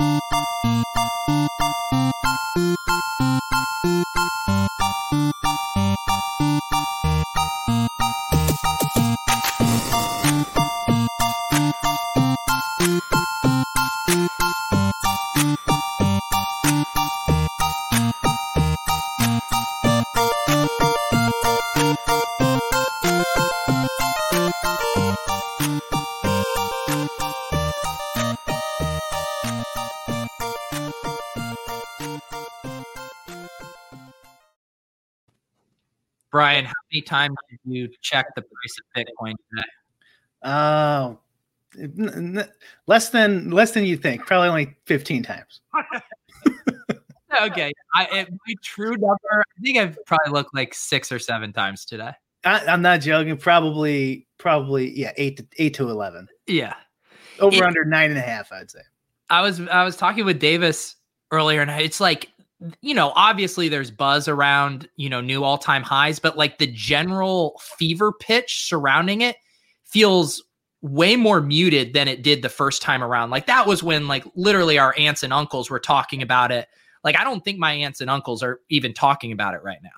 you Brian, how many times did you check the price of Bitcoin today? Oh, n- n- less than less than you think. Probably only fifteen times. okay, I it, my true number. I think I've probably looked like six or seven times today. I, I'm not joking. Probably, probably, yeah, eight to eight to eleven. Yeah, Over It- under nine and a half, I'd say. I was I was talking with Davis earlier, and it's like you know, obviously there's buzz around you know new all time highs, but like the general fever pitch surrounding it feels way more muted than it did the first time around. Like that was when like literally our aunts and uncles were talking about it. Like I don't think my aunts and uncles are even talking about it right now.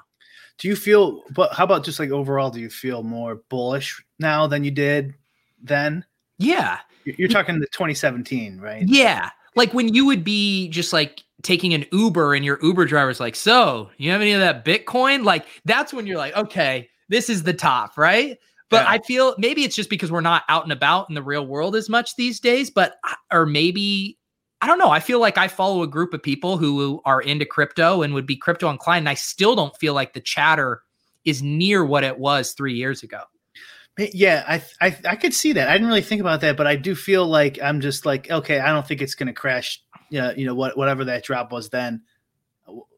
Do you feel? But how about just like overall? Do you feel more bullish now than you did then? Yeah. You're you're talking the 2017, right? Yeah. Like when you would be just like taking an Uber and your Uber driver's like, so you have any of that Bitcoin? Like that's when you're like, okay, this is the top, right? But Yeah. I feel maybe it's just because we're not out and about in the real world as much these days, but or maybe I don't know. I feel like I follow a group of people who are into crypto and would be crypto inclined. And I still don't feel like the chatter is near what it was three years ago. Yeah, I, I I could see that. I didn't really think about that, but I do feel like I'm just like, okay, I don't think it's going to crash. Yeah, you know what, whatever that drop was then,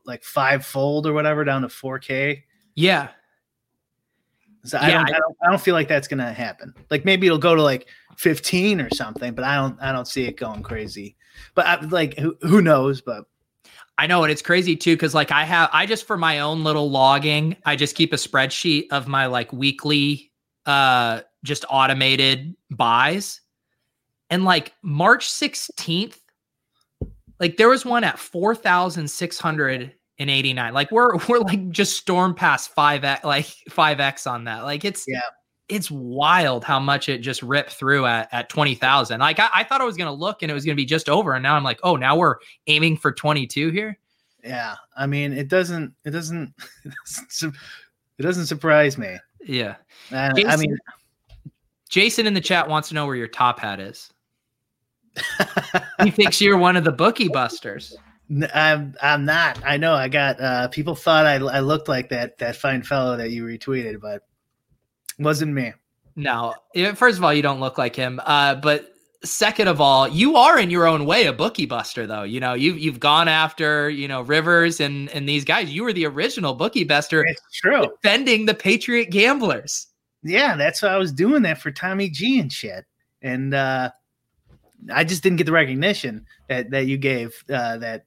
like five fold or whatever down to 4K. Yeah. So I, don't, I- I don't I don't feel like that's going to happen. Like maybe it'll go to like 15 or something, but I don't I don't see it going crazy. But I, like who who knows? But I know, and it's crazy too, because like I have, I just for my own little logging, I just keep a spreadsheet of my like weekly, uh, just automated buys, and like March sixteenth, like there was one at four thousand six hundred and eighty nine. Like we're we're like just storm past five x, like five x on that. Like it's Yeah. It's wild how much it just ripped through at, at 20,000. Like I, I thought I was going to look and it was going to be just over. And now I'm like, oh, now we're aiming for 22 here. yeah, I mean it doesn't it doesn't it doesn't, su- it doesn't surprise me. Yeah. Uh, I mean, Jason in the chat wants to know where your top hat is. He thinks you're one of the bookie busters. I'm I'm not. I know. I got uh people thought I I looked like that that fine fellow that you retweeted, but wasn't me. No, first of all, you don't look like him. Uh, but second of all, you are in your own way a bookie buster, though. You know, you've you've gone after you know Rivers and and these guys. You were the original bookie buster, It's true. defending the Patriot gamblers. Yeah, that's why I was doing that for Tommy G and shit. And uh I just didn't get the recognition that that you gave uh that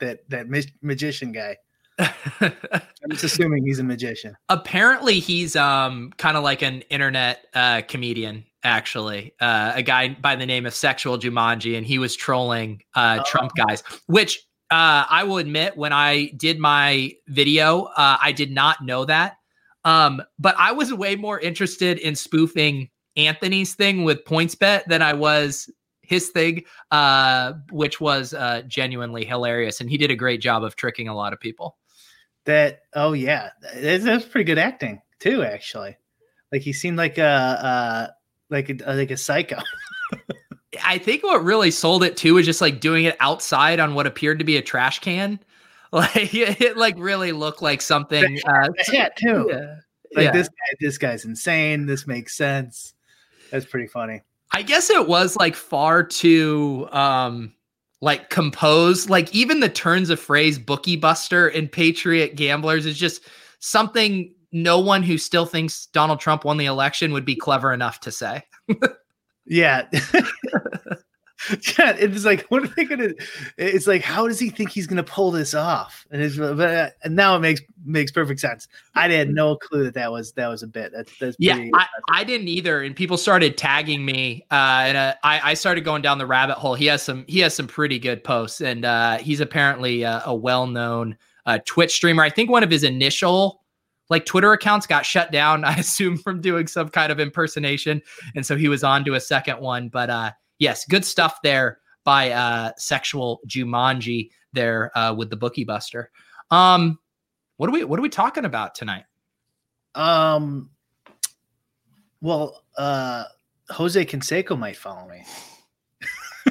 that that ma- magician guy. I'm just assuming he's a magician. apparently he's um kind of like an internet uh comedian actually uh a guy by the name of sexual jumanji and he was trolling uh Oh. trump guys which uh i will admit when i did my video uh i did not know that um but i was way more interested in spoofing anthony's thing with PointsBet than i was his thing uh which was uh genuinely hilarious and he did a great job of tricking a lot of people That oh yeah, that's, that's pretty good acting too. Actually, like he seemed like a uh like a like a psycho. I think what really sold it too was just like doing it outside on what appeared to be a trash can. Like it, it, like really looked like something. Uh, hat too. yeah. Like Yeah. this guy, this guy's insane. This makes sense. That's pretty funny. I guess it was like far too um like composed. like even the turns of phrase bookie buster and patriot gamblers is just something no one who still thinks Donald Trump won the election would be clever enough to say. yeah. yeah, it's like, what are they gonna? It's like, how does he think he's gonna pull this off? And it's, but uh, now it makes makes perfect sense. I had no clue that that was that was a bit. That's, that's yeah, I, I, didn't either. And people started tagging me, uh, and uh, I, I started going down the rabbit hole. He has some he has some pretty good posts, and uh, he's apparently uh, a well known uh, Twitch streamer. I think one of his initial like Twitter accounts got shut down. I assume from doing some kind of impersonation, and so he was on to a second one, but. uh yes, good stuff there by uh, Sexual Jumanji there uh, with the Bookie Buster. Um, what are we what are we talking about tonight? Um, well, uh, Jose Canseco might follow me.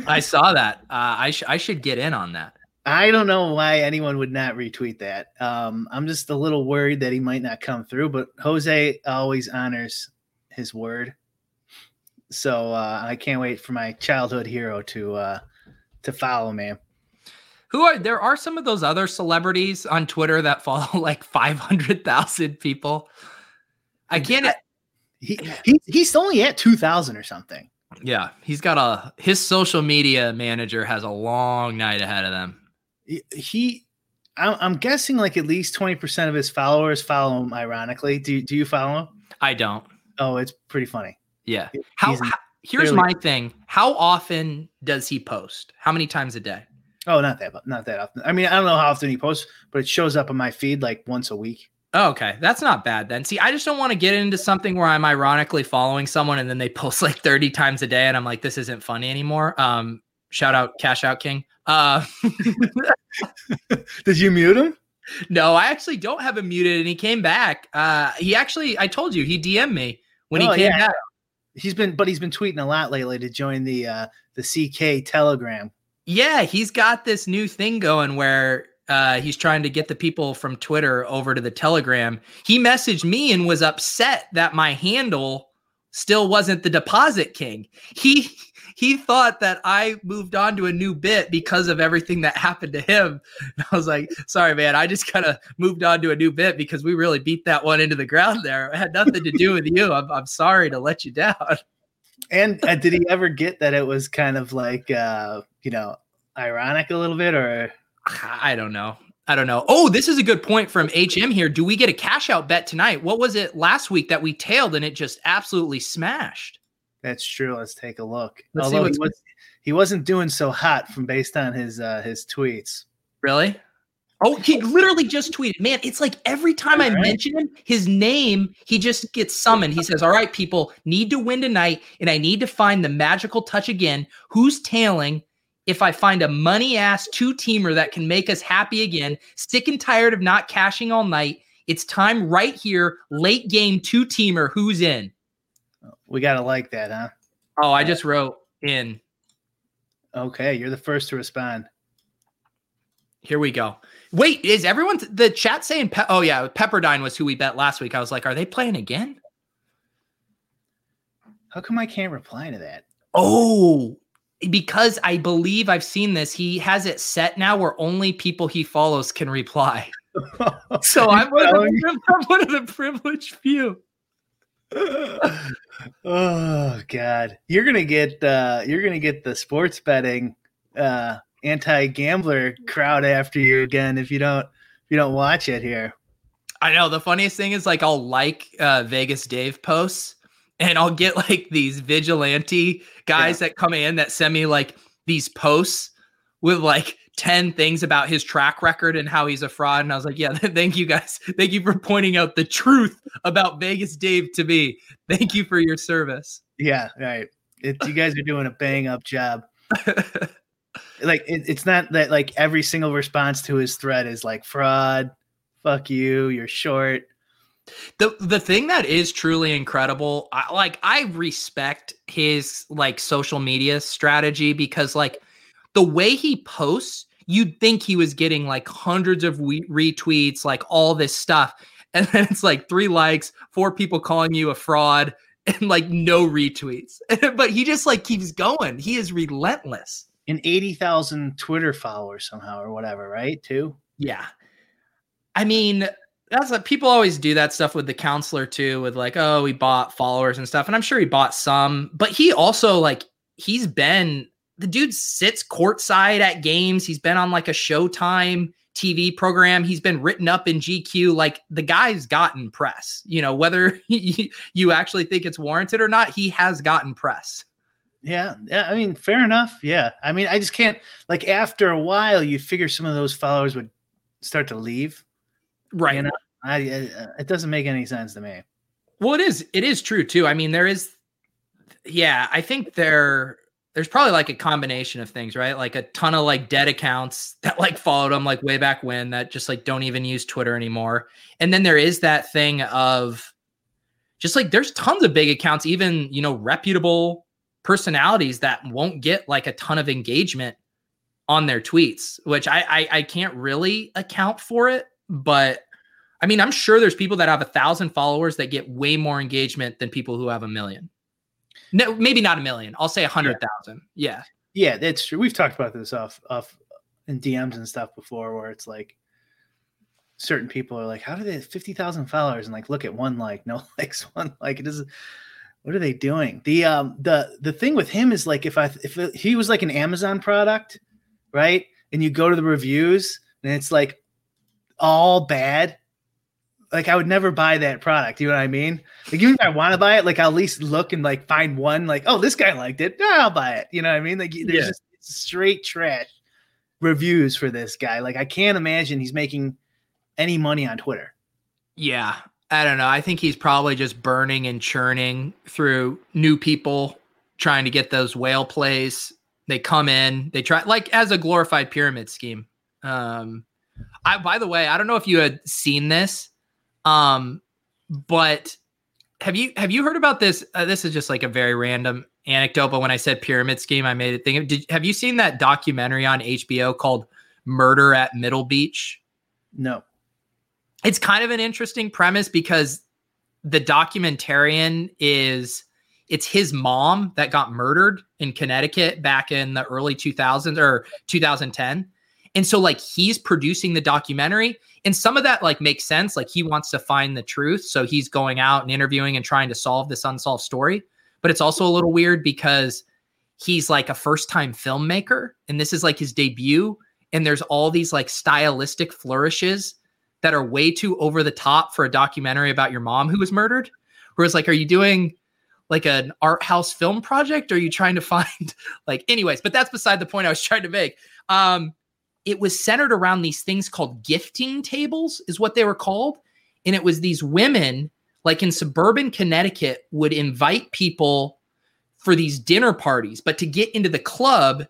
I saw that. Uh, I sh- I should get in on that. I don't know why anyone would not retweet that. Um, I'm just a little worried that he might not come through, but Jose always honors his word. So uh, I can't wait for my childhood hero to uh, to follow me. Who are there? Are some of those other celebrities on Twitter that follow like five hundred thousand people? I can't. he, he he's only at two thousand or something. Yeah, he's got a his social media manager has a long night ahead of them. He, I'm guessing like at least twenty percent of his followers follow him. Ironically, do do you follow him? I don't. Oh, it's pretty funny. Yeah. How, how here's my thing. How often does he post? How many times a day? Oh, not that not that often. I mean, I don't know how often he posts, but it shows up on my feed like once a week. Oh, okay. That's not bad then. See, I just don't want to get into something where I'm ironically following someone and then they post like 30 times a day and I'm like, this isn't funny anymore. Um, shout out Cash Out King. Uh Did you mute him? No, I actually don't have him muted and he came back. Uh he actually I told you he DM'd me when oh, he came yeah. back. He's been, but he's been tweeting a lot lately to join the uh the CK Telegram. Yeah, he's got this new thing going where uh, he's trying to get the people from Twitter over to the Telegram. He messaged me and was upset that my handle still wasn't the deposit king. He he thought that I moved on to a new bit because of everything that happened to him. And I was like, sorry, man, I just kind of moved on to a new bit because we really beat that one into the ground there. It had nothing to do with you. I'm, I'm sorry to let you down. And uh, did he ever get that it was kind of like, uh, you know, ironic a little bit or? I don't know. I don't know. Oh, this is a good point from HM here. Do we get a cash out bet tonight? What was it last week that we tailed and it just absolutely smashed? That's true. Let's take a look. Let's Although he, was, he wasn't doing so hot from based on his uh, his tweets. Really? Oh, he literally just tweeted. Man, it's like every time All I right. mention him, his name, he just gets summoned. He says, All right, people need to win tonight, and I need to find the magical touch again. Who's tailing? If I find a money ass two teamer that can make us happy again, sick and tired of not cashing all night, it's time right here, late game two teamer. Who's in? We gotta like that, huh? Oh, I just wrote in. Okay, you're the first to respond. Here we go. Wait, is everyone the chat saying? Pe- oh yeah, Pepperdine was who we bet last week. I was like, are they playing again? How come I can't reply to that? Oh, because I believe I've seen this. He has it set now where only people he follows can reply. so I'm one, the, I'm one of the privileged few. oh God, you're gonna get uh, you're gonna get the sports betting uh, anti-gambler crowd after you again if you don't if you don't watch it here. I know the funniest thing is like I'll like uh, Vegas Dave posts and I'll get like these vigilante guys yeah. that come in that send me like these posts with like 10 things about his track record and how he's a fraud. And I was like, yeah, thank you guys. Thank you for pointing out the truth about Vegas Dave to me. Thank you for your service. Yeah, right. It, you guys are doing a bang up job. like it, it's not that like every single response to his threat is like fraud, fuck you, you're short. The the thing that is truly incredible, I, like I respect his like social media strategy because like the way he posts you'd think he was getting like hundreds of we- retweets, like all this stuff. And then it's like three likes, four people calling you a fraud, and like no retweets. but he just like keeps going. He is relentless. and 80,000 Twitter followers somehow or whatever, right? Too. Yeah. I mean, that's like people always do that stuff with the counselor too, with like, oh, he bought followers and stuff. And I'm sure he bought some, but he also like he's been the dude sits courtside at games. He's been on like a Showtime TV program. He's been written up in GQ. Like the guy's gotten press, you know, whether you actually think it's warranted or not, he has gotten press. Yeah, yeah. I mean, fair enough. Yeah. I mean, I just can't like after a while, you figure some of those followers would start to leave. Right. You know, I, I uh, it doesn't make any sense to me. Well, it is. It is true too. I mean, there is. Yeah, I think there there's probably like a combination of things, right? Like a ton of like dead accounts that like followed them like way back when that just like don't even use Twitter anymore. And then there is that thing of just like there's tons of big accounts, even you know reputable personalities that won't get like a ton of engagement on their tweets, which I, I, I can't really account for it. But I mean, I'm sure there's people that have a thousand followers that get way more engagement than people who have a million. No, maybe not a million. I'll say a hundred thousand. Yeah. yeah. Yeah, that's true. We've talked about this off off in DMs and stuff before where it's like certain people are like, how do they have 50,000 followers and like look at one like, no likes, one like it doesn't what are they doing? The um the the thing with him is like if I if he was like an Amazon product, right? And you go to the reviews and it's like all bad. Like I would never buy that product. You know what I mean? Like even if I want to buy it, like I'll at least look and like find one. Like oh, this guy liked it. Yeah, I'll buy it. You know what I mean? Like there's Yeah. just straight trash reviews for this guy. Like I can't imagine he's making any money on Twitter. Yeah. I don't know. I think he's probably just burning and churning through new people trying to get those whale plays. They come in, they try like as a glorified pyramid scheme. Um I by the way, I don't know if you had seen this. Um but have you have you heard about this? Uh, this is just like a very random anecdote, but when I said pyramid scheme, I made it think of did have you seen that documentary on HBO called Murder at Middle Beach? No. it's kind of an interesting premise because the documentarian is it's his mom that got murdered in Connecticut back in the early 2000s or 2010 and so like he's producing the documentary and some of that like makes sense like he wants to find the truth so he's going out and interviewing and trying to solve this unsolved story but it's also a little weird because he's like a first time filmmaker and this is like his debut and there's all these like stylistic flourishes that are way too over the top for a documentary about your mom who was murdered. Whereas, like, are you doing like an art house film project? Or are you trying to find like, anyways? But that's beside the point I was trying to make. Um, it was centered around these things called gifting tables, is what they were called, and it was these women, like in suburban Connecticut, would invite people for these dinner parties, but to get into the club,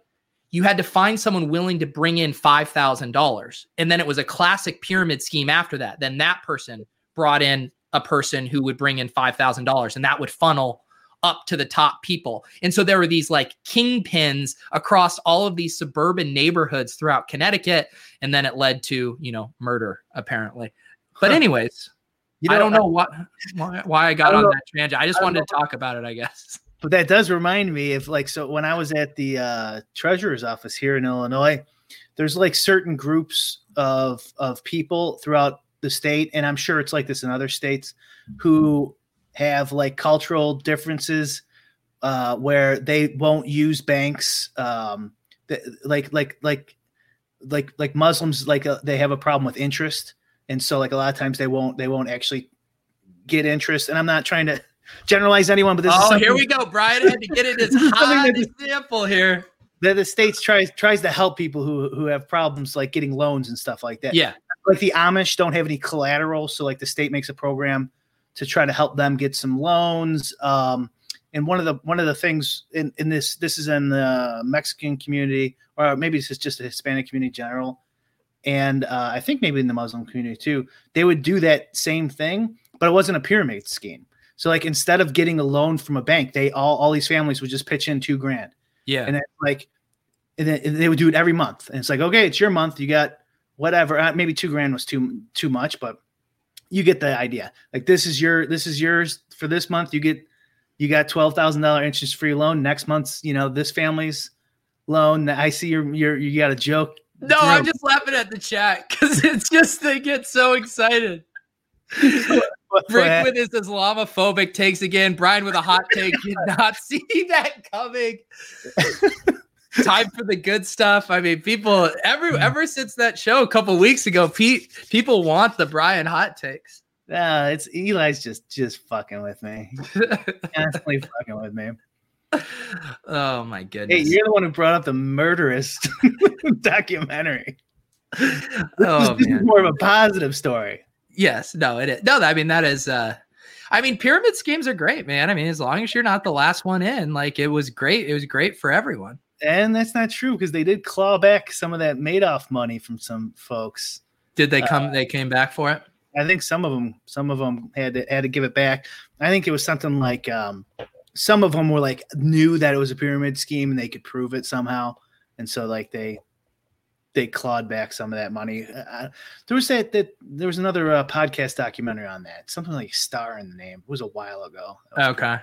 you had to find someone willing to bring in $5,000. And then it was a classic pyramid scheme after that. Then that person brought in a person who would bring in $5,000 and that would funnel up to the top people. And so there were these like kingpins across all of these suburban neighborhoods throughout Connecticut. And then it led to, you know, murder apparently. But anyways, You I don't know what, why, why I got I on don't that tangent. I just I wanted to talk about it, I guess. But that does remind me of like so when I was at the uh, treasurer's office here in Illinois, there's like certain groups of of people throughout the state, and I'm sure it's like this in other states, who have like cultural differences uh, where they won't use banks, um, th- like like like like like Muslims like uh, they have a problem with interest, and so like a lot of times they won't they won't actually get interest. And I'm not trying to generalize anyone, but this is oh, here we go. Brian had to get it as This is something hot that- example here. that the states tries tries to help people who who have problems like getting loans and stuff like that. Yeah. Like the Amish don't have any collateral, so like the state makes a program to try to help them get some loans. Um, and one of the one of the things in, in this this is in the Mexican community, or maybe this is just a Hispanic community in general, and uh, I think maybe in the Muslim community too. They would do that same thing, but it wasn't a pyramid scheme. So like instead of getting a loan from a bank, they all all these families would just pitch in two grand Yeah. and then like and then they would do it every month and it's like okay it's your month you got whatever uh, maybe two grand was too too much but you get the idea like this is your this is yours for this month you get you got $12000 interest free loan next month's you know this family's Loan, I see you're you're you got a joke. No. I'm just laughing at the chat because it's just they get so excited. Rick with his Islamophobic takes again. Brian with a hot take. Did not see that coming. Time for the good stuff. I mean, people ever ever since that show a couple weeks ago, Pete, people want the Brian hot takes. Yeah, it's Eli's just just fucking with me. Constantly fucking with me. Oh my goodness. Hey, you're the one who brought up the murderous documentary. Oh this is man. more of a positive story. Yes, no, it is. No, I mean that is uh I mean pyramid schemes are great, man. I mean, as long as you're not the last one in, like it was great. It was great for everyone. And that's not true because they did claw back some of that Madoff money from some folks. Did they come they came back for it? I think some of them, some of them had to had to give it back. I think it was something like um, some of them were like knew that it was a pyramid scheme and they could prove it somehow, and so like they they clawed back some of that money. Uh, there was that that there was another uh, podcast documentary on that, something like Star in the name. It was a while ago. Okay. good.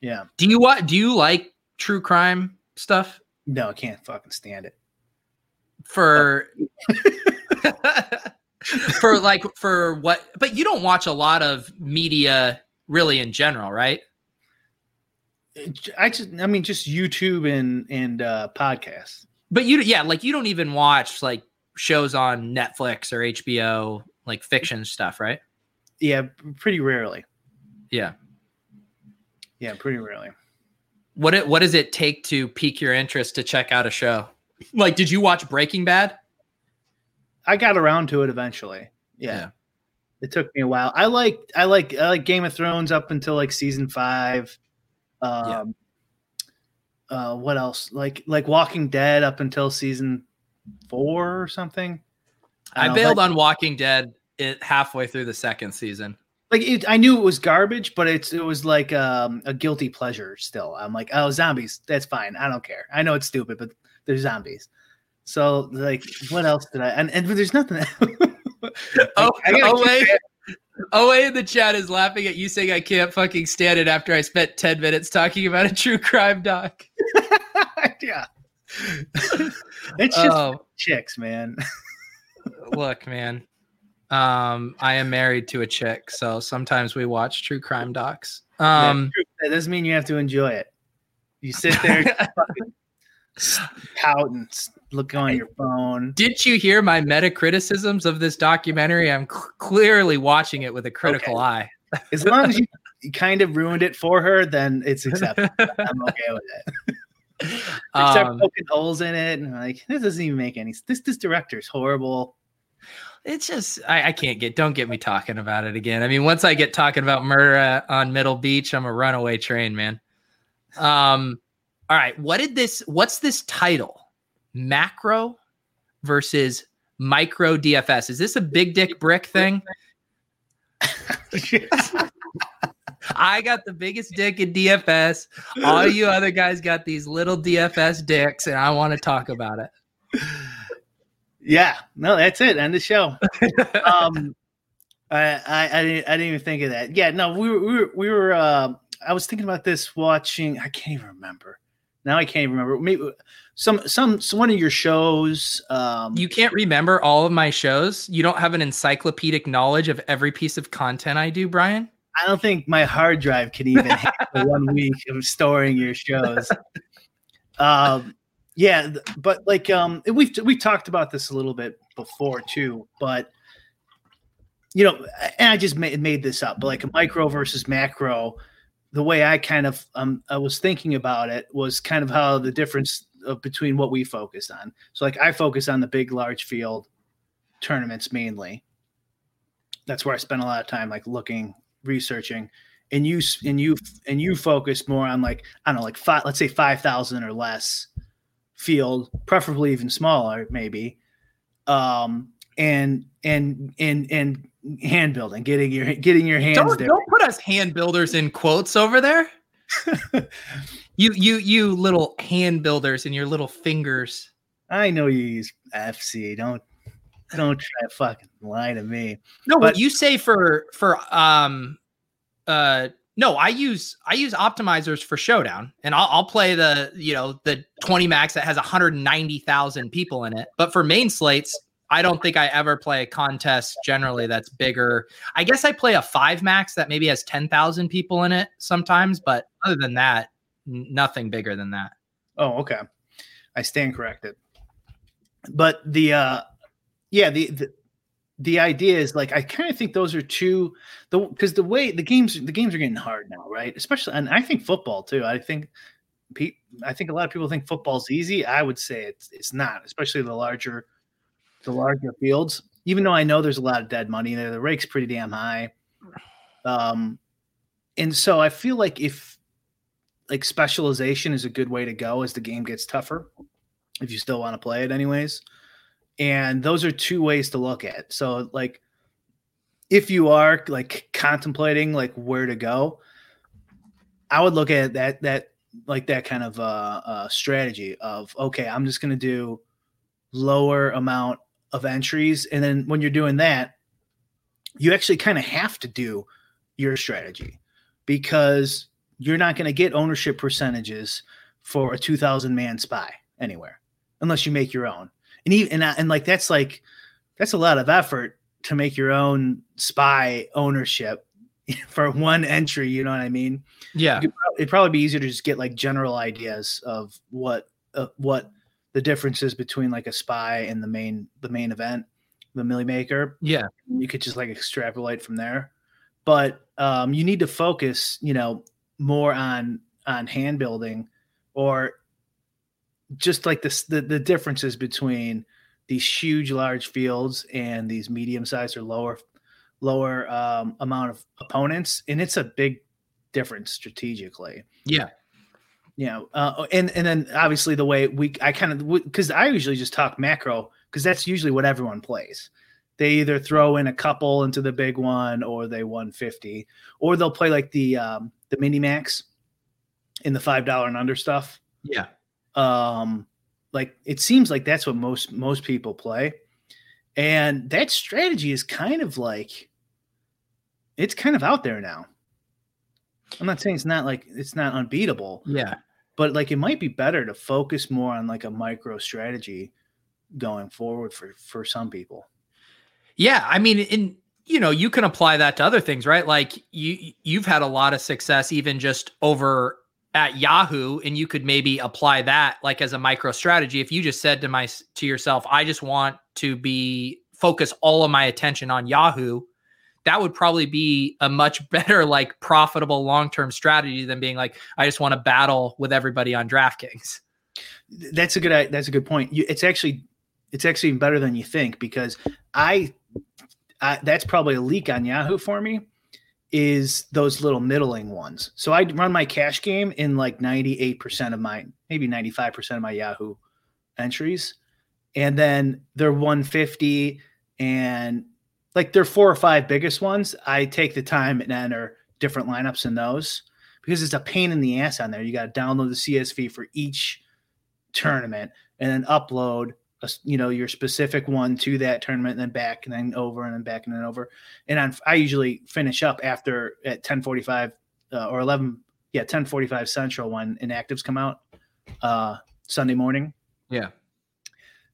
Yeah. Do you what do you like true crime stuff? No, I can't fucking stand it. For for like for what but you don't watch a lot of media really in general, right? I just, I mean, just YouTube and and uh, podcasts. But you yeah, like you don't even watch like shows on Netflix or HBO, like fiction stuff, right? Yeah, pretty rarely. Yeah. Yeah, pretty rarely. What it what does it take to pique your interest to check out a show? Like, did you watch Breaking Bad? I got around to it eventually. Yeah. Yeah. It took me a while. I like I like I like Game of Thrones up until like season five. Um uh what else? Like like Walking Dead up until season four or something. I, know, bailed on Walking Dead it halfway through the second season. Like it, I knew it was garbage, but it's it was like um, a guilty pleasure still. I'm like, oh, zombies, that's fine. I don't care. I know it's stupid, but they're zombies. So like, what else did I? And and there's nothing. Oh, gotta oh keep wait. that- Oh, in the chat is laughing at you saying I can't fucking stand it after I spent 10 minutes talking about a true crime doc. yeah. it's just Oh, chicks, man. look, man. Um, I am married to a chick, so sometimes we watch true crime docs. Um, that doesn't mean you have to enjoy it. You sit there, fucking pout and look on your phone. did you hear my meta criticisms of this documentary? I'm cl- clearly watching it with a critical Okay. eye. As long as you, kind of ruined it for her, then it's acceptable. I'm okay with it. Start Um, poking holes in it, and I'm like, this doesn't even make any. This this director's horrible. It's just I, I can't get don't get me talking about it again. I mean, once I get talking about murder uh, on Middle Beach, I'm a runaway train, man. Um, all right, what did this? What's this title? Macro versus micro DFS. Is this a big dick brick thing? I got the biggest dick in DFS. All you other guys got these little DFS dicks, and I want to talk about it. Yeah, no, that's it. End the show. um, I, I I didn't I didn't even think of that. Yeah, no, we were we were, we were uh, I was thinking about this watching. I can't even remember. Now I can't even remember. Maybe some some, some one of your shows. Um, You can't remember all of my shows. You don't have an encyclopedic knowledge of every piece of content I do, Brian. I don't think my hard drive can even handle one week of storing your shows. Um, yeah, but like um, we've we talked about this a little bit before too, but you know, and I just made made this up, but like a micro versus macro, the way I kind of um I was thinking about it was kind of how the difference of between what we focus on. So like I focus on the big large field tournaments mainly. That's where I spend a lot of time like looking, researching. And you and you and you focus more on like I don't know, like five, let's say five thousand or less field, preferably even smaller, maybe. Um and and and and hand building, getting your getting your hands Don't, there. don't put us hand builders in quotes over there. you you you little hand builders and your little fingers. I know you use FC. Don't don't try to fucking lie to me. No, But- what you say for for um uh No, I use I use optimizers for Showdown, and I'll, I'll play the you know the 20 max that has 190,000 people in it. But for main slates, I don't think I ever play a contest generally that's bigger. I guess I play a five max that maybe has 10,000 people in it sometimes, but other than that, nothing bigger than that. Oh, okay. I stand corrected. But the uh yeah, the the, the idea is like I kind of think those are two the because the way the games the games are getting hard now, right? Especially and I think football too. I think I think a lot of people think football's easy. I would say it's it's not, especially the larger the larger fields. Even though I know there's a lot of dead money there, the rake's pretty damn high. Um, and so I feel like if like specialization is a good way to go as the game gets tougher, if you still want to play it anyways. And those are two ways to look at. It. So like if you are like contemplating like where to go, I would look at that that like that kind of uh, uh strategy of okay, I'm just gonna do lower amount of entries, and then when you're doing that, you actually kind of have to do your strategy because you're not going to get ownership percentages for a 2000 man spy anywhere unless you make your own and even and, and like that's like that's a lot of effort to make your own spy ownership for one entry you know what i mean Yeah. could it'd probably be easier to just get like general ideas of what uh, what the differences between like a spy and the main the main event the Milly Maker Yeah. you could just like extrapolate from there but um, you need to focus you know more on on hand building or just like this the, the differences between these huge large fields and these medium sized or lower lower um, amount of opponents and it's a big difference strategically Yeah. you know uh, and and then obviously the way we i kind of because i usually just talk macro because that's usually what everyone plays they either throw in a couple into the big one or they 150 or they'll play like the um the mini max in the five dollar and under stuff Yeah. Um like it seems like that's what most most people play and that strategy is kind of like it's kind of out there now i'm not saying it's not like it's not unbeatable Yeah. but like it might be better to focus more on like a micro strategy going forward for for some people Yeah, I mean, in you know, you can apply that to other things, right? Like you you've had a lot of success even just over at Yahoo, and you could maybe apply that like as a micro strategy. If you just said to my to yourself, I just want to be focus all of my attention on Yahoo, that would probably be a much better like profitable long term strategy than being like, I just want to battle with everybody on DraftKings. that's a good uh, that's a good point you, it's actually it's actually better than you think because i I, that's probably a leak on Yahoo for me is those little middling ones. So I run my cash game in like 98% of my, maybe 95% of my Yahoo entries. And then they're 150 and like they're four or five biggest ones. I take the time and enter different lineups in those because it's a pain in the ass on there. You got to download the CSV for each tournament and then upload a, you know your specific one to that tournament and then back and then over and then back and then over. And on, i usually finish up after at 1045 uh, or 11 yeah 1045 central when inactives come out uh sunday morning. Yeah.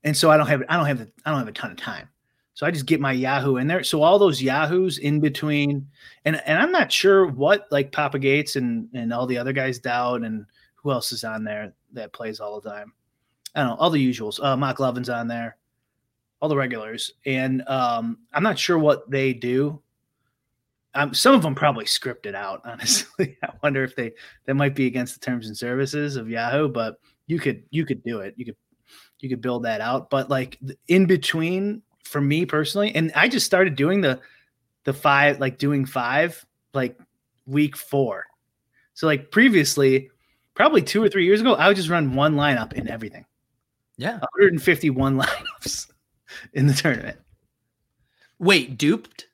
and so i don't have i don't have the, i don't have a ton of time. So i just get my yahoo in there. So all those yahoos in between and and i'm not sure what like papa gates and and all the other guys doubt and who else is on there that plays all the time I don't know, all the usuals. Uh, Levin's on there, all the regulars, and um, I'm not sure what they do. Um, some of them probably scripted out. Honestly, I wonder if they that might be against the terms and services of Yahoo, but you could you could do it. You could you could build that out. But like in between, for me personally, and I just started doing the the five like doing five like week four. So like previously, probably two or three years ago, I would just run one lineup in everything. Yeah. 151 lineups in the tournament. Wait, duped?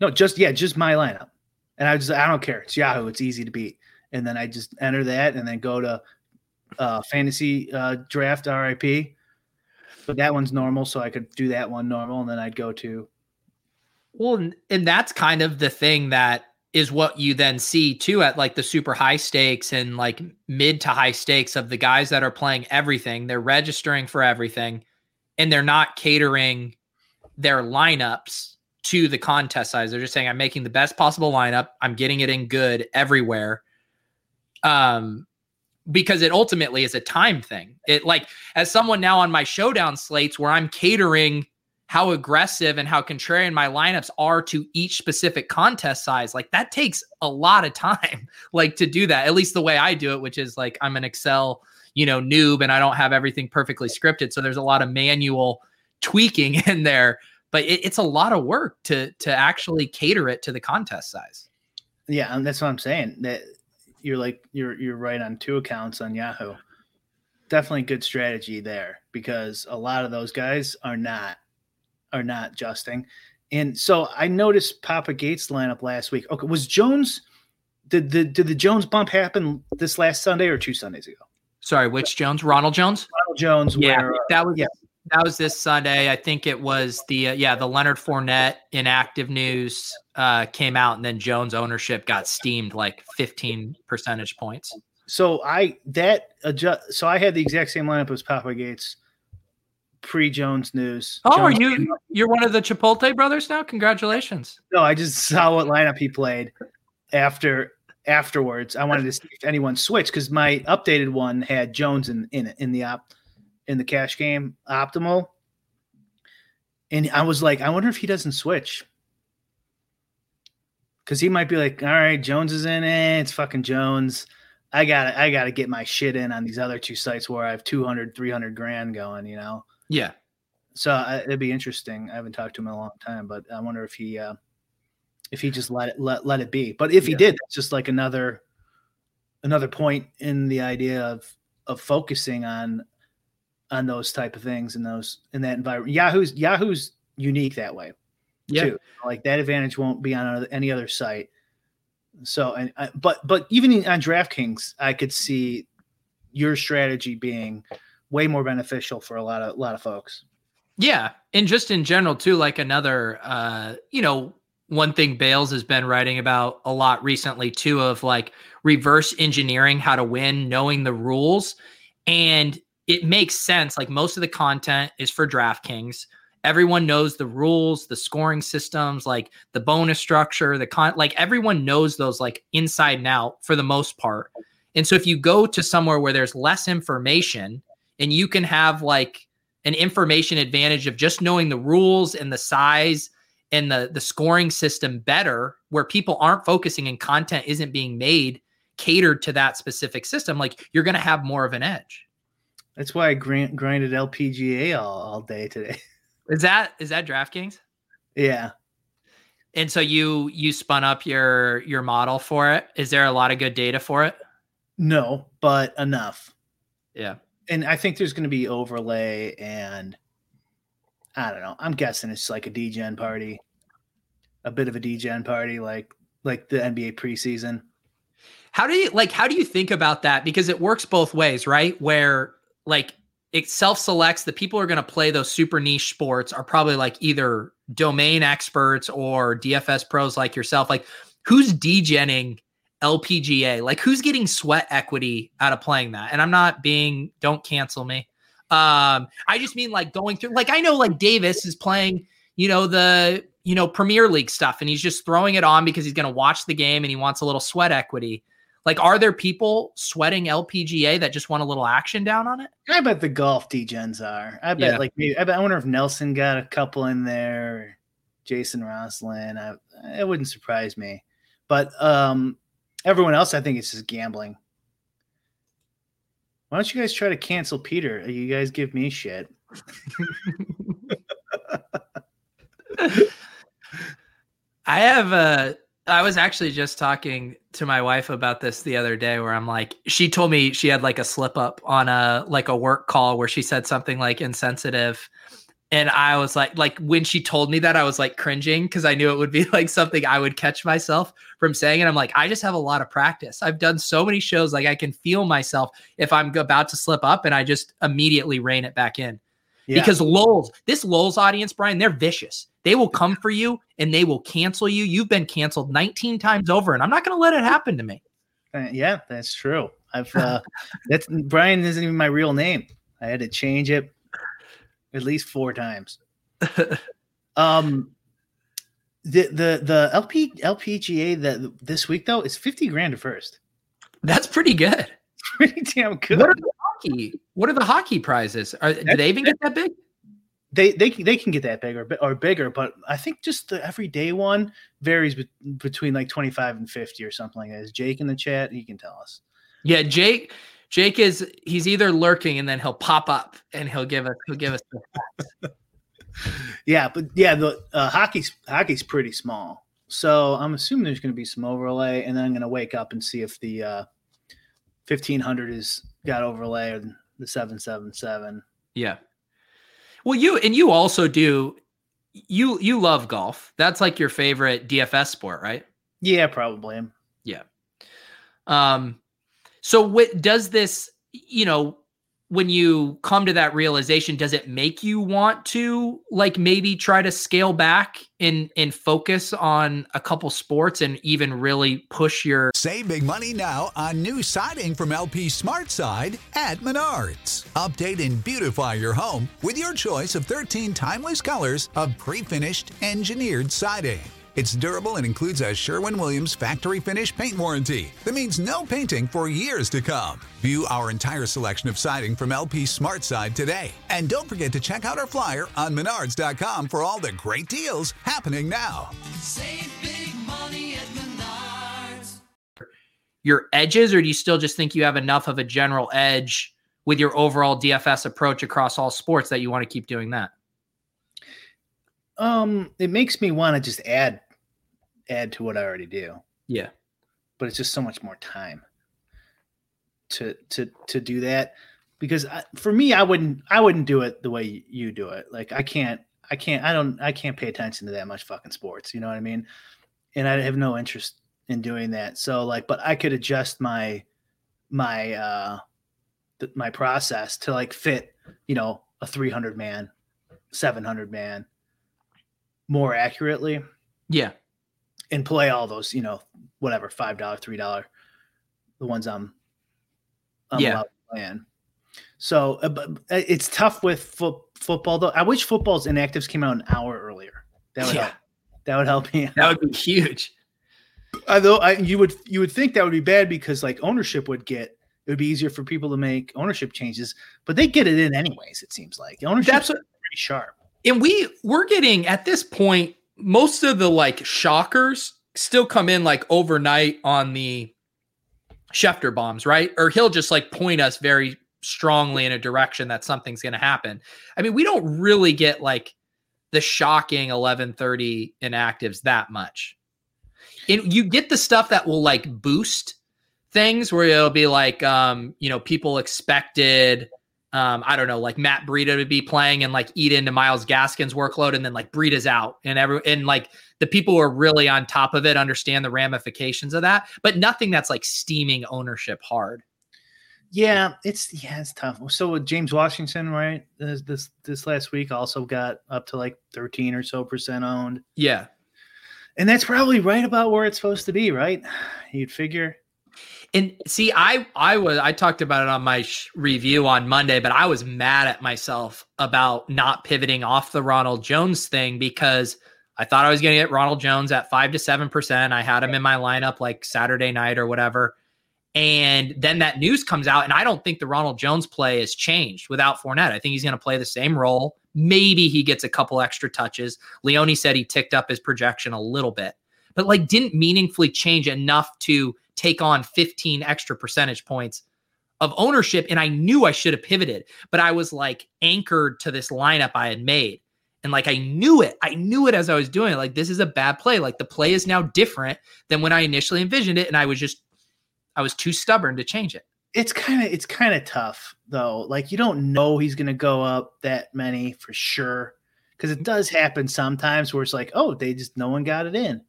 No, just yeah, just my lineup. And I just I don't care. It's Yahoo. It's easy to beat. And then I just enter that and then go to uh fantasy uh draft RIP. But that one's normal, so I could do that one normal, and then I'd go to Well, and, and that's kind of the thing that is what you then see too at like the super high stakes and like mid to high stakes of the guys that are playing everything. They're registering for everything and they're not catering their lineups to the contest size. They're just saying, I'm making the best possible lineup. I'm getting it in good everywhere. Um, because it ultimately is a time thing. It like as someone now on my showdown slates where I'm catering how aggressive and how contrarian my lineups are to each specific contest size like that takes a lot of time like to do that at least the way i do it which is like i'm an excel you know noob and i don't have everything perfectly scripted so there's a lot of manual tweaking in there but it, it's a lot of work to to actually cater it to the contest size. Yeah and that's what i'm saying that you're like you're you're right on two accounts on yahoo. Definitely good strategy there because a lot of those guys are not are not adjusting. And so I noticed Papa Gates lineup last week. Okay, was Jones did the did the Jones bump happen this last Sunday or two Sundays ago? Sorry, which Jones? Ronald Jones? Ronald Jones. Yeah, where, uh, that was yeah. that was this Sunday. I think it was the uh, yeah the Leonard Fournette inactive news uh, came out, and then Jones ownership got steamed like 15 percentage points. So I that adjust. So I had the exact same lineup as Papa Gates pre Jones news. Oh, Jones are you you're one of the Chipotle brothers now? Congratulations. No, I just saw what lineup he played after afterwards. I wanted to see if anyone switched because my updated one had Jones in in in the op in the cash game optimal. And I was like, I wonder if he doesn't switch. Cause he might be like, all right, Jones is in it. It's fucking Jones. I got I got to get my shit in on these other two sites where I have 200, 300 grand going, you know? Yeah. So uh, it'd be interesting. I haven't talked to him in a long time, but I wonder if he uh, if he just let it let, let it be. But if he Yeah. did, that's just like another another point in the idea of of focusing on on those type of things in those in that environment. Yahoo's Yahoo's unique that way Yeah. too. Like that advantage won't be on any other site. So and I, but but even on DraftKings, I could see your strategy being way more beneficial for a lot of a lot of folks. Yeah, and just in general too, like another, uh, you know, one thing Bales has been writing about a lot recently too, of like reverse engineering how to win, knowing the rules, and it makes sense. Like most of the content is for DraftKings. Everyone knows the rules, the scoring systems, like the bonus structure, the con, like everyone knows those like inside and out for the most part. And so if you go to somewhere where there's less information and you can have like an information advantage of just knowing the rules and the size and the the scoring system better where people aren't focusing and content isn't being made catered to that specific system like you're going to have more of an edge That's why I grind, grinded LPGA all, all day today. is that is that draftkings yeah. and so you you spun up your your model for it is there a lot of good data for it No, but enough. yeah And I think there's going to be overlay and I don't know. I'm guessing it's like a degen party, a bit of a degen party, like like the NBA preseason. How do you like how do you think about that? Because it works both ways, right? Where like it self-selects the people who are going to play those super niche sports are probably like either domain experts or DFS pros like yourself. Like who's degenning LPGA? Like who's getting sweat equity out of playing that? And I'm not being don't cancel me. Um I just mean like going through like I know like Davis is playing, you know, the you know Premier League stuff and he's just throwing it on because he's going to watch the game and he wants a little sweat equity. Like, are there people sweating LPGA that just want a little action down on it? I bet the golf degens are. I bet Yeah. like maybe, I bet I wonder if Nelson got a couple in there, Jason Roslin. I, it wouldn't surprise me. But um everyone else, I think it's just gambling. Why don't you guys try to cancel Peter? You guys give me shit. I have a. I was actually just talking to my wife about this the other day where I'm like, she told me she had like a slip up on a like a work call where she said something like insensitive. And I was like, like when she told me that, I was like cringing because I knew it would be like something I would catch myself from saying. And I'm like, I just have a lot of practice. I've done so many shows, like I can feel myself if I'm about to slip up and I just immediately rein it back in. Yeah. Because lulls, this lulls audience, Brian, they're vicious. They will come for you and they will cancel you. You've been canceled 19 times over, and I'm not going to let it happen to me. Uh, yeah, that's true. I've uh, that's Brian isn't even my real name. I had to change it at least four times. Um, the the the LP LPGA that this week though is fifty grand at first. That's pretty good. Pretty damn good. What are the hockey? What are the hockey prizes? Are, do they even get that big? they they can- they can get that big or, or bigger, but I think just the everyday one varies be- between like twenty five and fifty or something like that. Is Jake in the chat? He can tell us. Yeah, Jake. Jake is he's either lurking and then he'll pop up and he'll give us he'll give us. Yeah, but yeah, the uh, hockey's hockey's pretty small. So I'm assuming there's going to be some overlay, and then I'm going to wake up and see if the uh, 1500 is got overlay or the 777. Yeah. Well, you and you also do. You you love golf. That's like your favorite DFS sport, right? Yeah, probably. Yeah. Um, so what does this, you know, when you come to that realization, does it make you want to like maybe try to scale back and and focus on a couple sports and even really push your Save big money now on new siding from LP SmartSide at Menards. Update and beautify your home with your choice of 13 timeless colors of pre-finished engineered siding. It's durable and includes a Sherwin-Williams factory finish paint warranty that means no painting for years to come. View our entire selection of siding from LP SmartSide today. And don't forget to check out our flyer on menards.com for all the great deals happening now. Save big money at Menards. your edges, or do you still just think you have enough of a general edge with your overall DFS approach across all sports that you want to keep doing that? Um, it makes me want to just add add to what I already do, Yeah. but it's just so much more time to to to do that because I, for me I wouldn't I wouldn't do it the way you do it. Like I can't I can't I don't I can't pay attention to that much fucking sports, you know what I mean? And I have no interest in doing that. So like but I could adjust my my uh th- my process to like fit, you know, a 300 man, 700 man more accurately Yeah. And play all those, you know, whatever, five dollar, three dollar, the ones I'm, I'm Yeah. allowed to play in. So uh, but uh, it's tough with fo- football though. I wish football's inactives came out an hour earlier. That would Yeah. help. That would help me. That would be huge. Although I, you would you would think that would be bad because like ownership would get it would be easier for people to make ownership changes, but they get it in anyways. It seems like ownership That's what, pretty sharp. and we we're getting at this point most of the like shockers still come in like overnight on the Schefter bombs, right? Or he'll just like point us very strongly in a direction that something's going to happen. I mean, we don't really get like the shocking 1130 inactives that much. And you get the stuff that will like boost things where it'll be like um, you know, people expected um, I don't know, like Matt Breida would be playing and like eat into Myles Gaskin's workload, and then like Breida's out, and every and like the people who are really on top of it understand the ramifications of that, but nothing that's like steaming ownership hard. Yeah, it's yeah, it's tough. So with James Washington, right? This this this last week also got up to like 13 or so percent owned. Yeah, And that's probably right about where it's supposed to be, right? You'd figure. And see, I I was I talked about it on my sh- review on Monday, but I was mad at myself about not pivoting off the Ronald Jones thing because I thought I was going to get Ronald Jones at five to seven percent. I had him in my lineup like Saturday night or whatever. And then that news comes out, and I don't think the Ronald Jones play has changed without Fournette. I think he's going to play the same role. Maybe he gets a couple extra touches. Leone said he ticked up his projection a little bit, but like didn't meaningfully change enough to take on 15 extra percentage points of ownership. And I knew I should have pivoted, but I was like anchored to this lineup I had made. And like I knew it. I knew it as I was doing it. Like this is a bad play. Like the play is now different than when I initially envisioned it. And I was just I was too stubborn to change it. It's kind of it's kind of tough though. Like you don't know he's going to go up that many for sure because it mm. does happen sometimes where it's like, oh, they just no one got it in.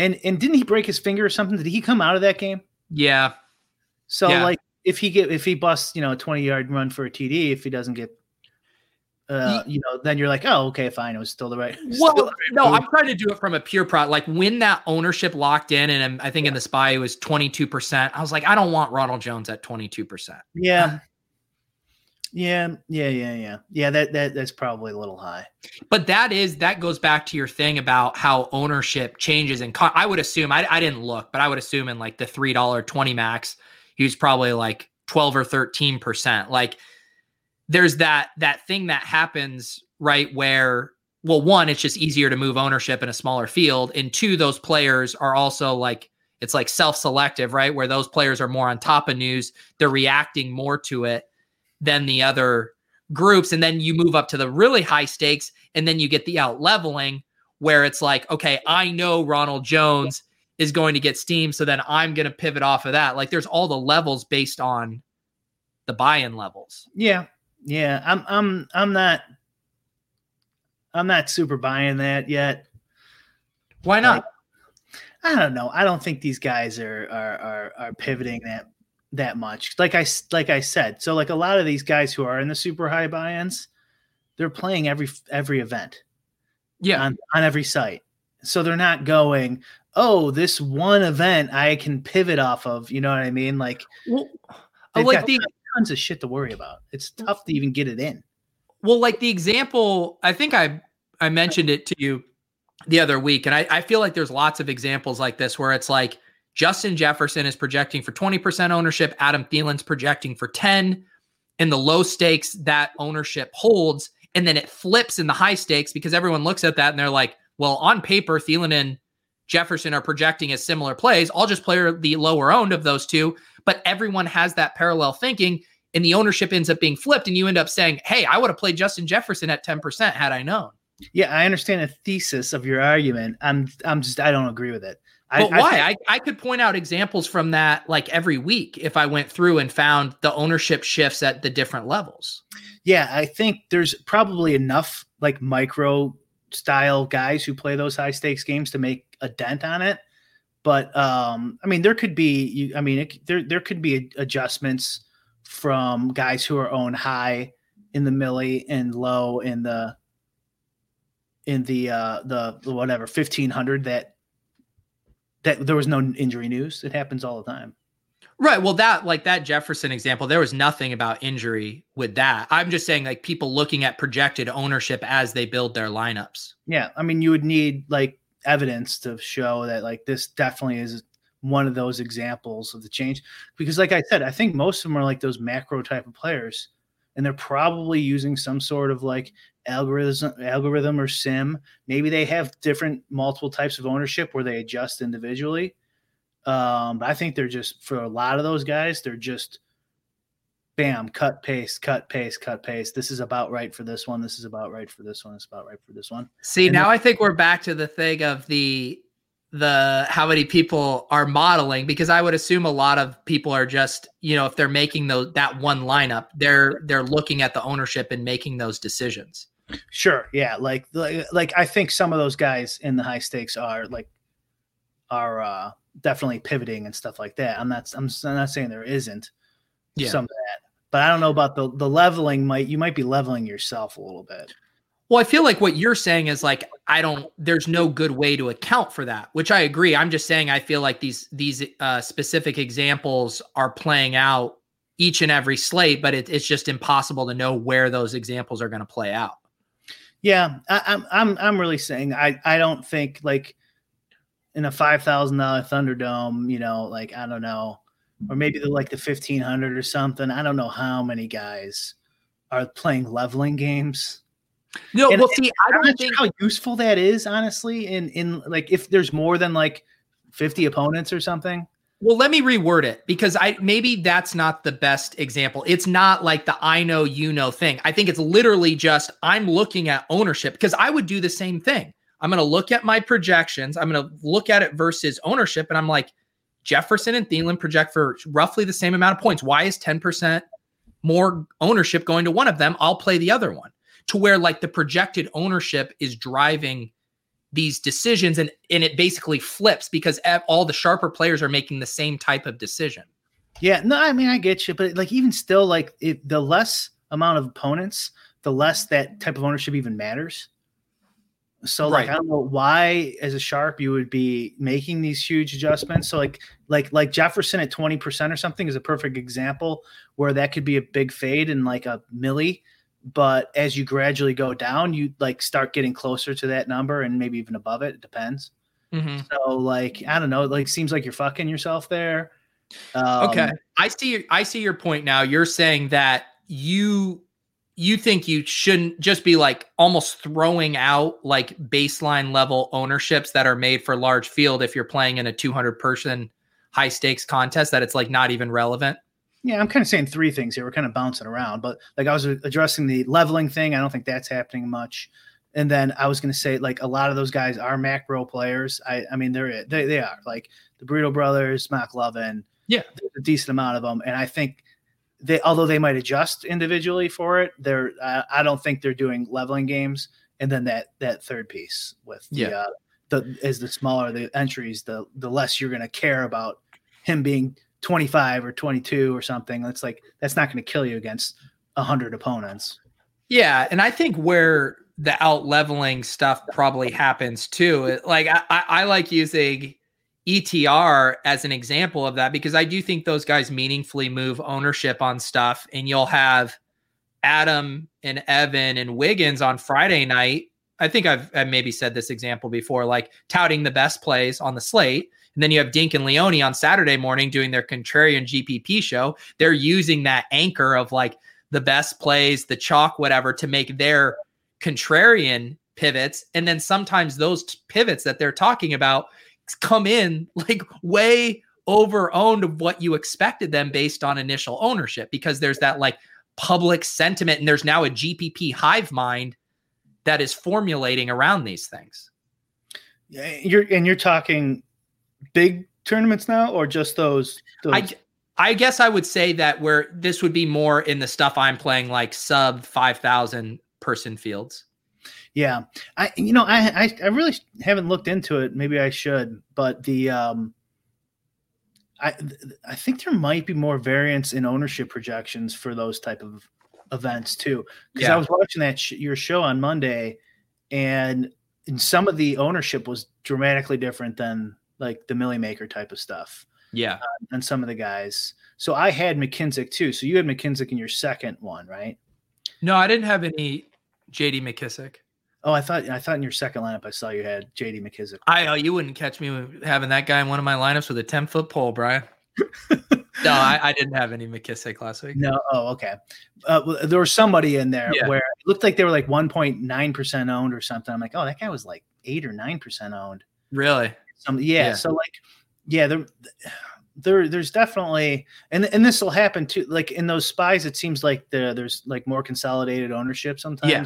And and didn't he break his finger or something? Did he come out of that game? Yeah. So Yeah. like if he get if he busts, you know, a 20 yard run for a TD, if he doesn't get uh, you know, then you're like, oh, okay, fine, it was still the right. Well, the right no, move. I'm trying to do it from a pure pro. Like when that ownership locked in, and um, I think in the spy it was 22%. I was like, I don't want Ronald Jones at 22%. yeah, yeah, yeah, yeah, yeah, yeah. That that that's probably a little high. But that is that goes back to your thing about how ownership changes. And I would assume I, I didn't look, but I would assume in like the three dollar twenty max, he was probably like twelve or thirteen percent. Like there's that that thing that happens right where well, one, it's just easier to move ownership in a smaller field, and two, those players are also like it's like self-selective, right? Where those players are more on top of news, they're reacting more to it than the other groups. And then you move up to the really high stakes, and then you get the out leveling where it's like, okay, I know Ronald Jones is going to get steam, so then I'm going to pivot off of that. Like there's all the levels based on the buy-in levels. Yeah, yeah. I'm I'm I'm not I'm not super buying that yet. Why not? I don't know. I don't think these guys are are are, are pivoting that that much. Like I like I said, so like a lot of these guys who are in the super high buy-ins, they're playing every every event yeah. on on every site. So they're not going, "Oh, this one event I can pivot off of." You know what I mean? Like Well, uh, they've like the tons of shit to worry about. It's tough to even get it in. Well, like the example, I think I I mentioned it to you the other week, and I, I feel like there's lots of examples like this where it's like Justin Jefferson is projecting for 20% ownership, Adam Thielen's projecting for 10. In the low stakes, that ownership holds, and then it flips in the high stakes because everyone looks at that and they're like, well, on paper, Thielen and Jefferson are projecting as similar plays. I'll just play the lower owned of those two. But everyone has that parallel thinking, and the ownership ends up being flipped, and you end up saying, "Hey, I would have played Justin Jefferson at ten percent had I known." Yeah, I understand the thesis of your argument. I'm I'm just I don't agree with it. I, But I why? I, I could point out examples from that like every week if I went through and found the ownership shifts at the different levels. yeah, I think there's probably enough like micro style guys who play those high stakes games to make a dent on it. But um, I mean, there could be. You, I mean, it, there there could be adjustments from guys who are owned high in the milli and low in the in the uh the, the whatever 1500 that that there was no injury news it happens all the time Right. Well, that like that Jefferson example, there was nothing about injury with that. I'm just saying like people looking at projected ownership as they build their lineups. Yeah, I mean, you would need like evidence to show that like this definitely is one of those examples of the change. Because, like I said, I think most of them are like those macro type of players, and they're probably using some sort of like algorithm, algorithm or sim. Maybe they have different multiple types of ownership where they adjust individually. Um, but I think they're just for a lot of those guys, they're just bam, cut paste, cut paste, cut paste. This is about right for this one. This is about right for this one. It's about right for this one. See, And now I think we're back to the thing of the the how many people are modeling because I would assume a lot of people are just, you know, if they're making those that one lineup, they're they're looking at the ownership and making those decisions. Sure. Yeah. Like, like, like I think some of those guys in the high stakes are like, are uh, definitely pivoting and stuff like that. I'm not, I'm, I'm not saying there isn't Yeah. some of that, but I don't know about the, the leveling might, you might be leveling yourself a little bit. Well, I feel like what you're saying is like I don't there's no good way to account for that, which I agree. I'm just saying I feel like these these uh, specific examples are playing out each and every slate, but it, it's just impossible to know where those examples are going to play out. Yeah. I, I'm, I'm, I'm really saying, I, I don't think like in a $5,000 Thunderdome, you know, like, I don't know, or maybe the, like the 1500 or something. I don't know how many guys are playing leveling games. No, And- well, see, I don't think how useful that is, honestly. In in like if there's more than like 50 opponents or something. Well, let me reword it because I maybe that's not the best example. It's not like the I know you know thing. I think it's literally just I'm looking at ownership because I would do the same thing. I'm going to look at my projections. I'm going to look at it versus ownership and I'm like Jefferson and Thielen project for roughly the same amount of points. Why is 10% more ownership going to one of them? I'll play the other one. To where like the projected ownership is driving these decisions and and it basically flips because all the sharper players are making the same type of decision. Yeah, no, I mean I get you, but like even still, like if the less amount of opponents, the less that type of ownership even matters. So like Right. I don't know why as a sharp you would be making these huge adjustments. So like like like Jefferson at 20% or something is a perfect example where that could be a big fade in like a milli. But as you gradually go down, you like start getting closer to that number and maybe even above it. It depends. Mhm. So like I don't know, it, like seems like you're fucking yourself there. Um, okay i see your i see your point now you're saying that you you think you shouldn't just be like almost throwing out like baseline level ownerships that are made for large field if you're playing in a 200 person high stakes contest that it's like not even relevant Yeah, I'm kind of saying three things here. We're kind of bouncing around, but like I was addressing the leveling thing. I don't think that's happening much. And then I was going to say like a lot of those guys are macro players. I, I mean, they're they, they are like the Burrito brothers, McLovin. Yeah. there's a decent amount of them, and I think they although they might adjust individually for it, they're I, I don't think they're doing leveling games. And then that that third piece with the, Yeah. uh, the as the smaller the entries, the the less you're going to care about him being 25 or 22 or something. That's like that's not going to kill you against 100 opponents. Yeah, and I think where the out leveling stuff probably happens too. Like I, I, I like using ETR as an example of that because I do think those guys meaningfully move ownership on stuff, and you'll have Adam and Evan and Wiggins on Friday night. I think I've, I've maybe said this example before, like touting the best plays on the slate. And then you have Dink and Leone on Saturday morning doing their contrarian GPP show. They're using that anchor of like the best plays, the chalk, whatever, to make their contrarian pivots. And then sometimes those pivots that they're talking about come in like way over owned of what you expected them based on initial ownership because there's that like public sentiment and there's now a GPP hive mind that is formulating around these things. Yeah, You're and you're talking big tournaments now, or just those? those I I guess I would say that where this would be more in the stuff I'm playing like sub 5000 person fields. yeah, I you know I, I I really haven't looked into it. Maybe I should, but the um. I I think there might be more variance in ownership projections for those type of events too. Because I was watching that sh- your show on Monday, and and some of the ownership was dramatically different than like the Milly Maker type of stuff. Yeah. and some of the guys. So I had McKinsick too. So you had McKinsick in your second one, right? No, I didn't have any JD McKissick. Oh, I thought I thought in your second lineup I saw you had JD McKissick. I oh, you wouldn't catch me having that guy in one of my lineups with a 10 foot pole, Brian. no, I, I didn't have any McKissick last week. No, oh, okay. Uh, well, there was somebody in there Yeah. where it looked like they were like 1.9 percent owned or something. I'm like, oh, that guy was like eight or nine percent owned. Really? Some, yeah, Yeah. So like, yeah, there, there, there's definitely, and and this will happen too. Like in those spies, it seems like the, there's like more consolidated ownership sometimes. Yeah.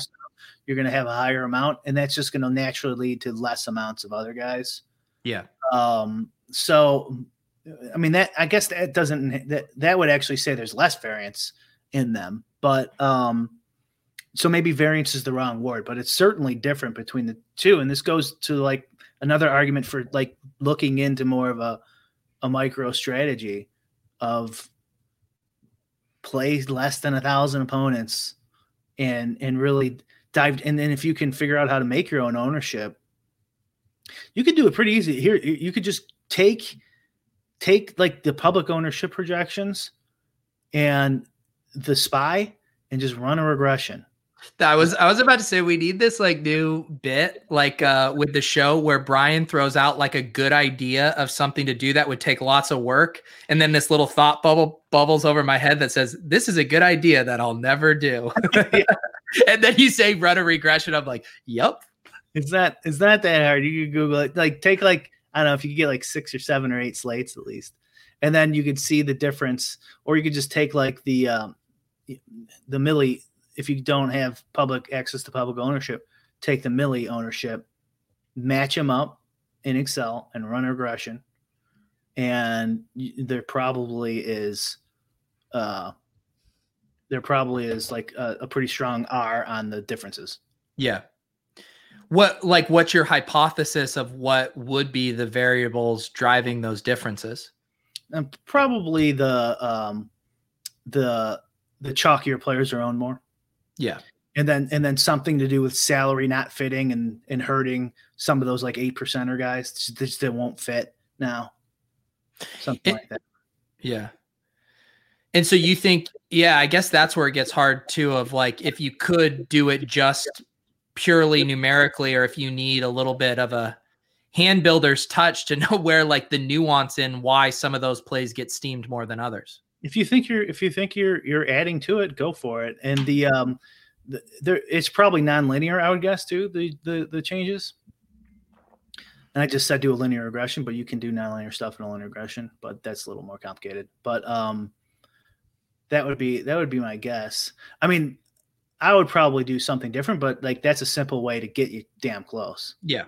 You're going to have a higher amount, and that's just going to naturally lead to less amounts of other guys. Yeah. Um, so, I mean that I guess that doesn't that that would actually say there's less variance in them, but um, so maybe variance is the wrong word, but it's certainly different between the two, and this goes to like another argument for like looking into more of a a micro strategy of play less than a thousand opponents and and really dive and then if you can figure out how to make your own ownership you could do it pretty easy. Here you could just take take like the public ownership projections and the spy and just run a regression I was I was about to say we need this like new bit like uh with the show where Brian throws out like a good idea of something to do that would take lots of work. And then this little thought bubble bubbles over my head that says this is a good idea that I'll never do. and then you say run a regression. I'm like, "Yep." it's not it's not that hard? You could google it. Like take like i don't know if you could get like six or seven or eight slates at least. And then you could see the difference or you could just take like the um the milli if you don't have public access to public ownership take the Millie ownership match them up in excel and run a regression and there probably is uh there probably is like a, a pretty strong r on the differences Yeah. What like what's your hypothesis of what would be the variables driving those differences? and probably the um the the chalkier players are owned more Yeah. and then and then something to do with salary not fitting and and hurting some of those like eight percenter guys that won't fit now. Something It- like that. Yeah. And so you think, yeah, I guess that's where it gets hard too. Of like, if you could do it just purely numerically, or if you need a little bit of a hand builder's touch to know where like the nuance in why some of those plays get steamed more than others. If you think you're if you think you're you're adding to it, go for it. And the um the, there it's probably non-linear, I would guess too, the the the changes. And I just said do a linear regression, but you can do non-linear stuff in a linear regression, but that's a little more complicated. But um that would be that would be my guess. I mean, I would probably do something different, but like that's a simple way to get you damn close. Yeah.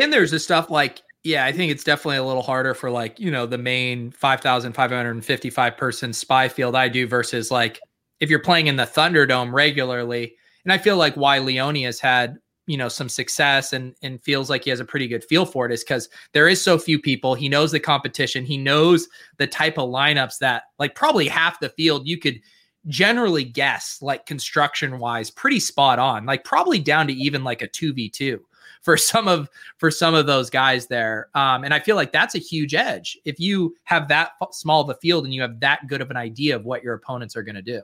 And there's the stuff like, yeah, I think it's definitely a little harder for like, you know, the main 5,555 person spy field I do versus like if you're playing in the Thunderdome regularly. And I feel like why Leone has had, you know, some success and and feels like he has a pretty good feel for it is because there is so few people. He knows the competition. He knows the type of lineups that like probably half the field you could generally guess like construction wise pretty spot on like probably down to even like a 2v2 for some of for some of those guys there um and i feel like that's a huge edge if you have that small of a field and you have that good of an idea of what your opponents are going to do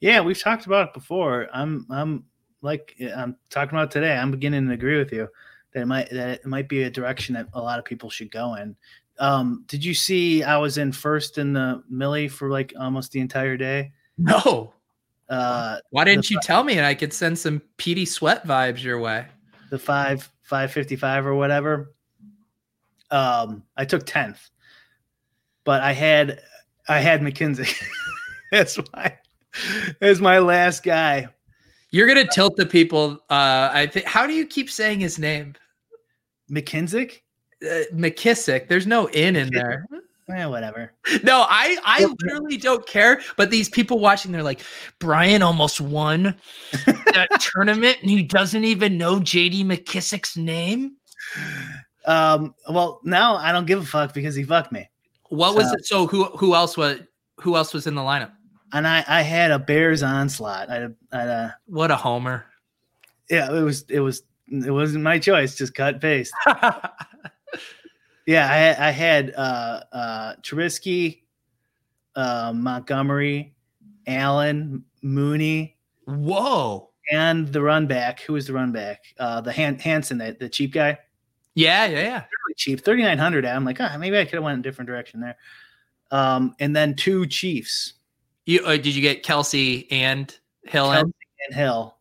Yeah, we've talked about it before. I'm I'm like I'm talking about today. I'm beginning to agree with you that it might that it might be a direction that a lot of people should go in. Um, did you see I was in first in the Millie for like almost the entire day? no Uh, why didn't you tell me and i could send some PD sweat vibes your way the five five fifty five or whatever. Um, I took tenth, but I had I had McKinsey. That's why. As my last guy. you're going to tilt the people uh i think how do you keep saying his name McKinsick? uh, mckissick there's no in in there Eh, whatever. No, I I literally don't care. But these people watching, they're like, Brian almost won that tournament, and he doesn't even know JD McKissick's name. Um, well, now I don't give a fuck because he fucked me. What was it? So who who else was who else was in the lineup? And I, I had a Bears onslaught. I had, a, I had a, What a homer! yeah, it was, it was, it wasn't my choice. Just cut paste. Yeah, I, had- I had uh, uh, Trubisky, uh, Montgomery, Allen, Mooney, Whoa! and the run back. Who was the run back? Uh, the Han- Hansen, the, the cheap guy. Yeah, yeah, yeah. Really cheap, thirty nine hundred. I'm like, ah, maybe I could have went a different direction there. Um, and then two Chiefs, You uh, did you get Kelce and Hill? Kelce and Hill.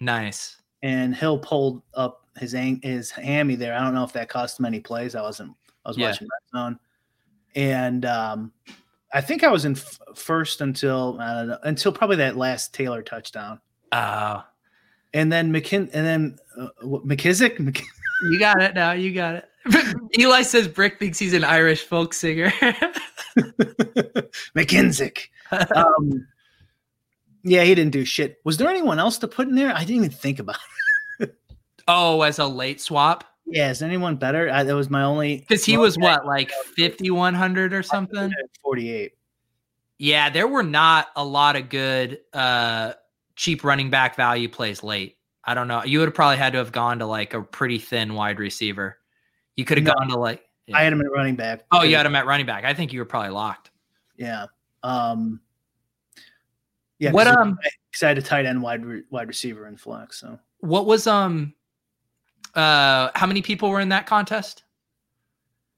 Nice. and Hill pulled up his ang- his hammy there. I don't know if that cost him any plays. I wasn't. I was Yeah. watching Red Zone, and um, I think I was in f- first until I don't know, until probably that last Taylor touchdown, Oh, and then McKin and then uh, what- McKissick. Mc- you got it now. You got it. Eli says Brick thinks he's an Irish folk singer. McKinsick. Um, yeah, he didn't do shit. Was there anyone else to put in there? I didn't even think about. It. oh, as a late swap. Yeah, is anyone better? I, that was my only Because he was what, like 5,100 or something? Forty eight. Yeah, there were not a lot of good uh cheap running back value plays late. I don't know. You would have probably had to have gone to like a pretty thin wide receiver. You could have No. gone to like Yeah. I had him at running back. Oh, you had him at running back. I think you were probably locked. Yeah. Um yeah, What, um, because I had a tight end wide re- wide receiver in flex. So What was um uh how many people were in that contest?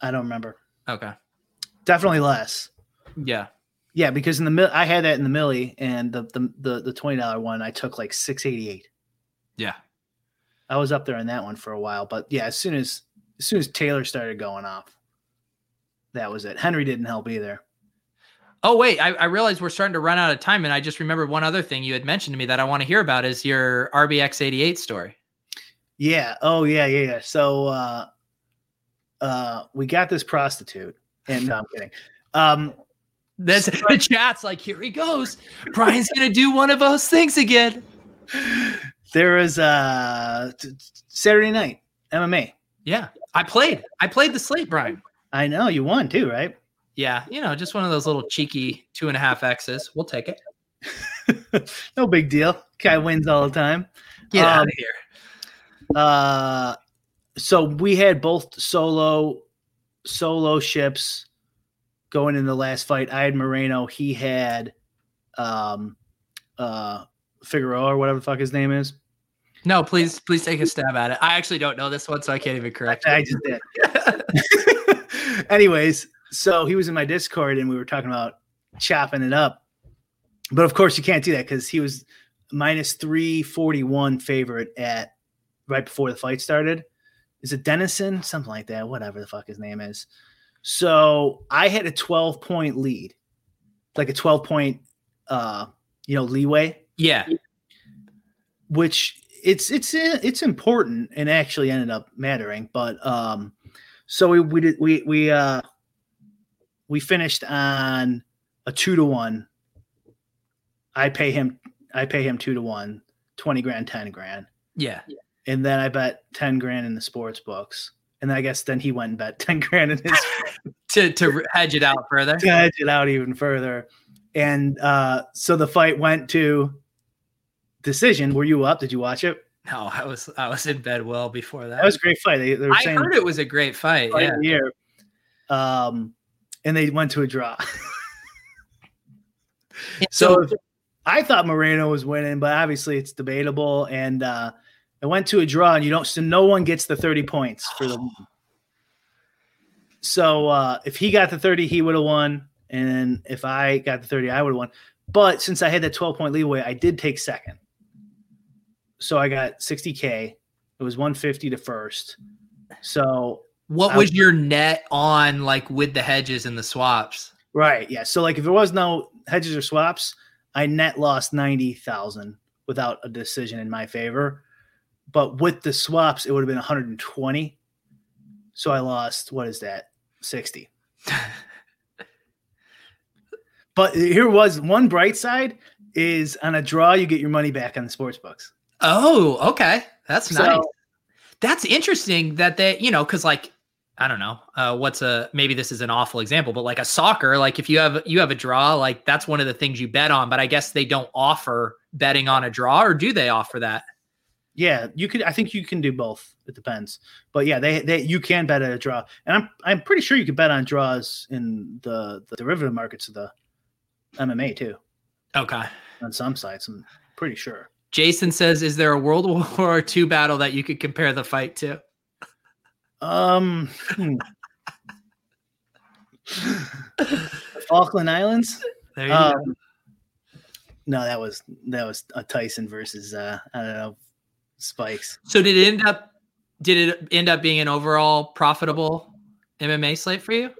I don't remember. Okay. Definitely less. Yeah. Yeah, because in the mil- I had that in the millie and the the the, the twenty dollar one I took like six eighty eight. Yeah. I was up there in that one for a while, but yeah, as soon as as soon as Taylor started going off, that was it. Henry didn't help either. Oh wait, I, I realized we're starting to run out of time, and I just remembered one other thing you had mentioned to me that I want to hear about is your RBX eighty eight story. Yeah. Oh yeah, yeah, yeah. So uh uh we got this prostitute and no, I'm kidding. Um That's the chat's like, here he goes. Brian's gonna do one of those things again. there was uh t- t- Saturday night MMA. Yeah, I played. I played the slate, Brian. I know you won too, right? Yeah, you know, just one of those little cheeky two and a half X's. We'll take it. no big deal. Guy wins all the time. Get out Um, of here. Uh, so we had both solo solo ships going in the last fight. I had Moreno. He had um uh Figueroa or whatever the fuck his name is. No, please, please take a stab at it. I actually don't know this one, so I can't even correct. I you. just did. Anyways, so he was in my Discord and we were talking about chopping it up. But of course, you can't do that because he was minus 341 favorite at right before the fight started. Is it Dennison? Something like that. Whatever the fuck his name is. So I had a 12 point lead, like a 12 point, uh, you know, leeway Yeah, which it's it's it's important and actually ended up mattering but um so we we did we we uh we finished on a two to one i pay him i pay him two to one 20 grand 10 grand yeah. And then i bet 10 grand in the sports books and i guess then he went and bet 10 grand in his To to hedge it out further. to hedge it out even further. And uh, so the fight went to decision. Were you up? Did you watch it? No, I was I was in bed well before that. That was a great fight. They, they were I saying heard it was a great fight. fight Yeah. the year. Um, and they went to a draw. so I thought Moreno was winning, but obviously it's debatable. And uh, it went to a draw, and you don't. So no one gets the thirty points for the. win. So uh, if he got the thirty, he would have won, and if I got the thirty, I would have won. But since I had that twelve point leeway, I did take second. So I got sixty k. It was one fifty to first. So what I- was your net on like with the hedges and the swaps? Right. Yeah. So like if there was no hedges or swaps, I net lost 90,000 without a decision in my favor. But with the swaps, it would have been 120. So I lost, what is that? 60. But here was one bright side is on a draw, you get your money back on the sports books. Oh, okay. That's So- nice. That's interesting that they, you know, because like I don't know, uh, what's a maybe this is an awful example, but like a soccer, like if you have you have a draw, like that's one of the things you bet on. But I guess they don't offer betting on a draw, or do they offer that? Yeah, you could. I think you can do both. It depends, but yeah, they they you can bet at a draw, and I'm I'm pretty sure you can bet on draws in the the derivative markets of the MMA too Okay. on some sites. I'm pretty sure. Jason says, "Is there a World War II battle that you could compare the fight to?" Um, hmm. Falkland Islands. There you go. Um, no, that was that was a Tyson versus uh I don't know Spikes. So did it end up? Did it end up being an overall profitable MMA slate for you?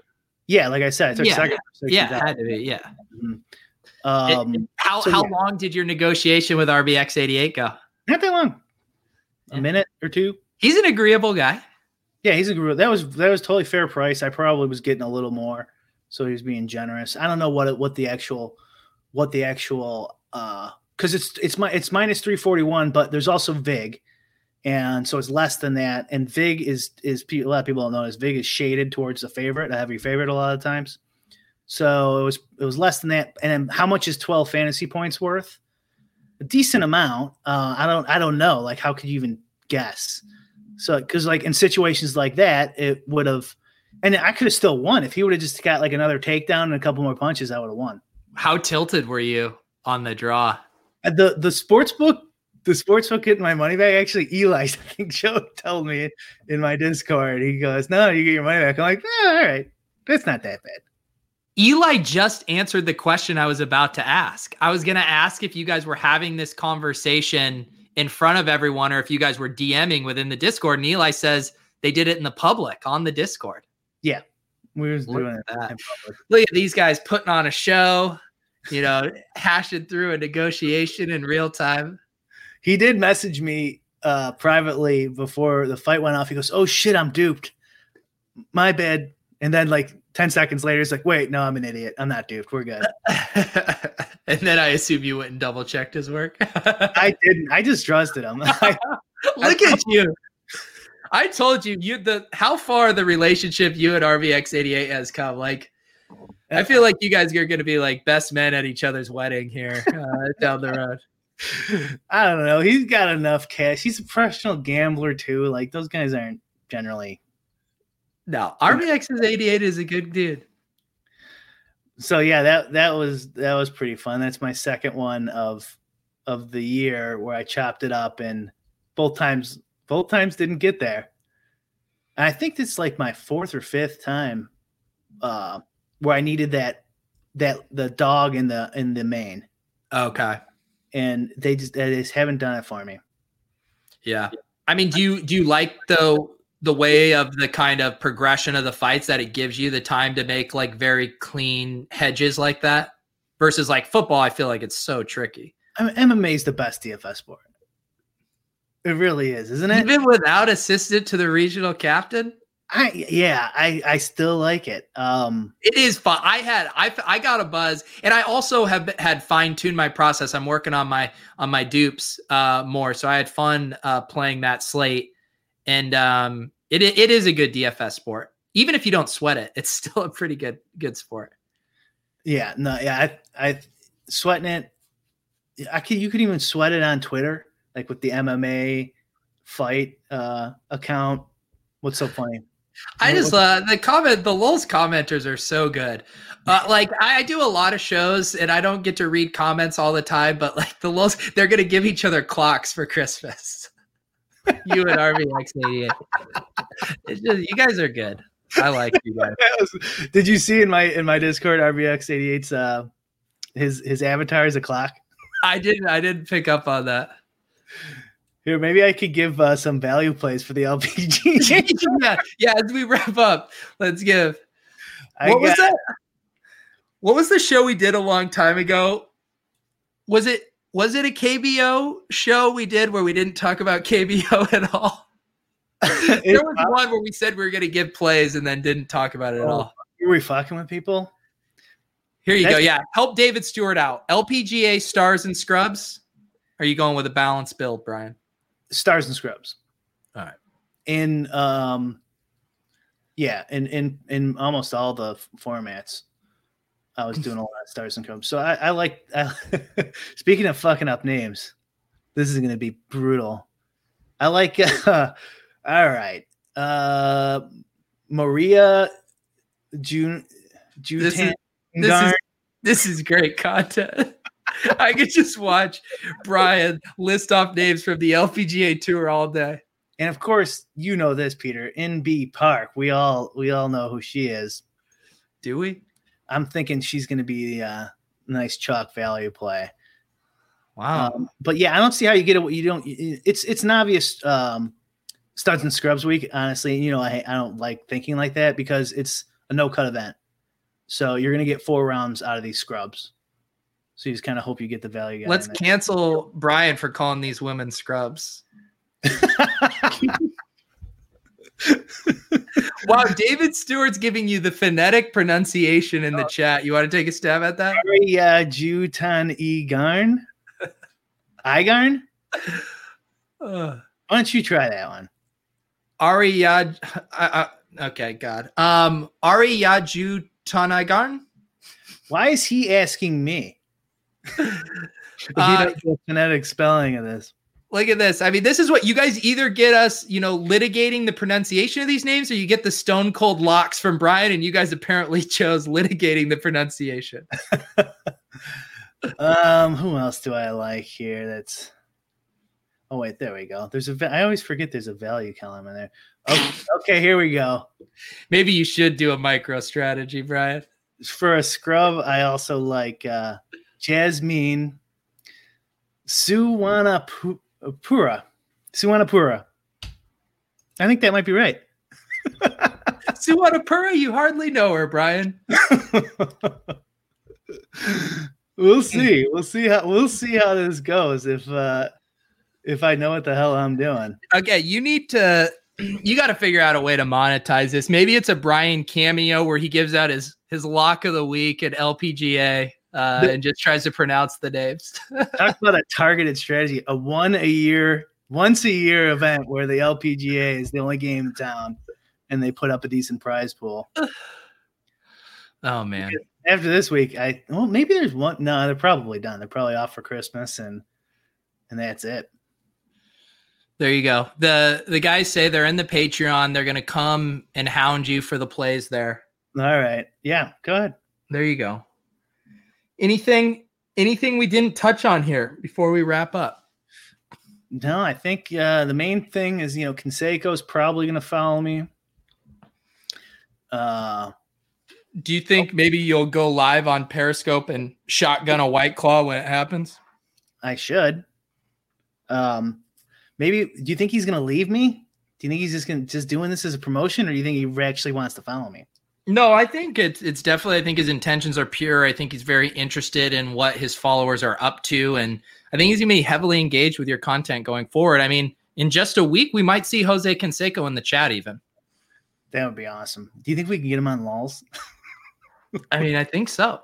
Yeah, like I said, I took Yeah, second. for Yeah, had to be. Yeah. It- Um, how so how yeah. long did your negotiation with RBX eighty eight go? not that long. A Yeah. minute or two. He's an agreeable guy. Yeah, he's a gr- that was that was totally fair price. I probably was getting a little more, so he was being generous. I don't know what it, what the actual what the actual uh because it's it's my it's minus three forty one, but there's also Vig, and so it's less than that. And Vig is is a lot of people don't know this. Vig is shaded towards the favorite, a heavy favorite, a lot of times. So it was it was less than that. And how much is twelve fantasy points worth? A decent amount. Uh, I don't I don't know. Like how could you even guess? So, because like in situations like that, it would have, and I could have still won if he would have just got like another takedown and a couple more punches. I would have won. How tilted were you on the draw? Uh, The the sports book, the sports book getting my money back. Actually, Eli, I think Joe told me in my Discord. He goes, "No, you get your money back." I'm like, "Yeah, all right, that's not that bad." Eli just answered the question I was about to ask. I was going to ask if you guys were having this conversation in front of everyone or if you guys were DMing within the Discord. And Eli says they did it in the public on the Discord. Yeah, we was Look doing that. in public. Look at these guys putting on a show, you know, hashing through a negotiation in real time. He did message me uh, privately before the fight went off. He goes, "Oh shit, I'm duped. My bad." And then like ten seconds later, he's like, "Wait, no, I'm an idiot. I'm not duped. We're good." and then I assume you went and double checked his work. I didn't. I just trusted him. I, Look at you. I told you you the how far the relationship you and RBX88 has come. Like I feel like you guys are going to be like best men at each other's wedding here uh, down the road. I don't know. He's got enough cash. He's a professional gambler too. Like those guys aren't generally. No, RBX's 88 is a good dude. So yeah, that that was that was pretty fun. That's my second one of of the year where I chopped it up and both times both times didn't get there. And I think it's like my fourth or fifth time uh where I needed that that the dog in the in the main. Okay. And they just they just haven't done it for me. Yeah. I mean, do you do you like the the way of the kind of progression of the fights that it gives you the time to make like very clean hedges like that versus like football? I feel like it's so tricky. I mean, MMA is the best DFS sport. It really is, isn't it? Even without assistant to the regional captain, I yeah, I I still like it. Um it is fun. I had I I got a buzz, and I also have had fine tuned my process. I'm working on my on my dupes uh more, so I had fun uh playing that slate, and um it it is a good DFS sport. Even if you don't sweat it, it's still a pretty good good sport. yeah, no, yeah, I I sweating it. I could you could even sweat it on Twitter, like with the MMA fight uh account. What's so funny? I just uh the comment the Lulz commenters are so good. Uh, like I, I do a lot of shows and I don't get to read comments all the time, but like the Lulz, they're gonna give each other clocks for Christmas. you and RBX88. It's just you guys are good. I like you guys. Did you see in my in my Discord RBX88's uh his his avatar is a clock? I didn't I didn't pick up on that. Here, maybe I could give uh, some value plays for the LPG. yeah, yeah, as we wrap up, let's give I what was that? What was the show we did a long time ago? Was it was it a KBO show we did where we didn't talk about KBO at all? There was one where we said we were going to give plays and then didn't talk about it at Oh. all. Were we fucking with people? Here you go. Yeah, help David Stewart out. LPGA stars and scrubs. Are you going with a balanced build, Brian? Stars and scrubs. All right. In um, yeah, in in in almost all the f- formats, I was doing a lot of stars and scrubs. So I, I like. I, speaking of fucking up names, this is gonna be brutal. I like. Uh, all right, uh, Maria June This is- this is- This is great content. I could just watch Brian list off names from the LPGA tour all day. and of course, you know this, Peter. Inbee Park, we all we all know who she is. Do we? I'm thinking she's going to be a nice chalk value play. Wow. Um, but yeah, I don't see how you get it. You don't. It's it's an obvious um, studs and scrubs week. Honestly, you know, I I don't like thinking like that because it's a no cut event. So you're going to get four rounds out of these scrubs. So you just kind of hope you get the value. Let's cancel Brian for calling these women scrubs. Wow, David Stewart's giving you the phonetic pronunciation in the chat. You want to take a stab at that? Maria Jutan Egarn. Igarn? Uh, Why don't you try that one? Ari Yaj. Uh, uh, okay, God. Um, Ari Yaju Tanagarn. Why is he asking me? Uh, the phonetic spelling of this. Look at this. I mean, this is what you guys either get us, you know, litigating the pronunciation of these names, or you get the stone cold locks from Brian, and you guys apparently chose litigating the pronunciation. Um, who else do I like here? That's oh wait, there we go. There's a I always forget there's a value column in there. Okay, okay, here we go. Maybe you should do a micro strategy, Brian. For a scrub, I also like uh Jasmine Suwana Pura. Suwannapura. I think that might be right. Suwanapura, you hardly know her, Brian. we'll see. We'll see how we'll see how this goes if uh if I know what the hell I'm doing. Okay, you need to you got to figure out a way to monetize this. Maybe it's a Brian cameo where he gives out his his lock of the week at LPGA uh, The- and just tries to pronounce the names. Talk about a targeted strategy, a one a year, once a year event where the LPGA is the only game in town and they put up a decent prize pool. oh man. after this week, I well maybe there's one. No, they're probably done. They're probably off for Christmas, and and that's it. There you go. The the guys say they're in the Patreon. They're gonna come and hound you for the plays there. All right, yeah, go ahead. There you go. Anything anything we didn't touch on here before we wrap up? No, I think uh, the main thing is you know Conseco's probably going to follow me. Uh, Do you think maybe you'll go live on Periscope and shotgun a white claw when it happens? I should. Um, maybe. Do you think he's going to leave me? Do you think he's just to just doing this as a promotion, or do you think he actually wants to follow me? No, I think it's it's definitely. I think his intentions are pure. I think he's very interested in what his followers are up to, and I think he's gonna be heavily engaged with your content going forward. I mean, in just a week, we might see Jose Canseco in the chat. Even. That would be awesome. Do you think we can get him on lulls? I mean, I think so.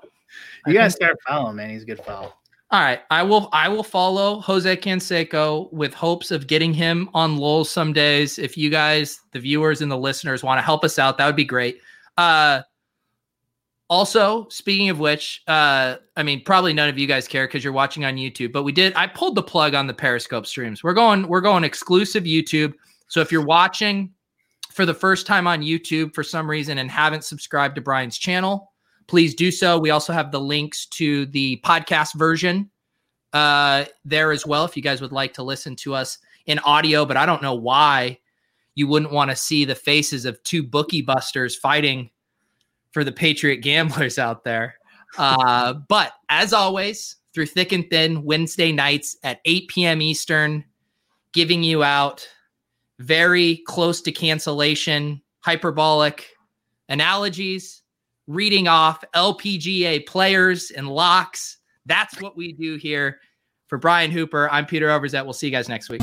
You I gotta start following, man. He's a good follow. All right, I will. I will follow Jose Canseco with hopes of getting him on Lowell some days. If you guys, the viewers and the listeners, want to help us out, that would be great. Uh, also, speaking of which, uh, I mean, probably none of you guys care because you're watching on YouTube, but we did. I pulled the plug on the Periscope streams. We're going. We're going exclusive YouTube. So if you're watching for the first time on YouTube for some reason and haven't subscribed to Brian's channel, please do so. We also have the links to the podcast version uh, there as well if you guys would like to listen to us in audio. But I don't know why you wouldn't want to see the faces of two bookie busters fighting for the Patriot gamblers out there. Uh, but as always, through thick and thin, Wednesday nights at 8 p.m. Eastern, giving you out very close to cancellation, hyperbolic analogies reading off LPGA players and locks. That's what we do here. For Brian Hooper, I'm Peter Overzet. We'll see you guys next week.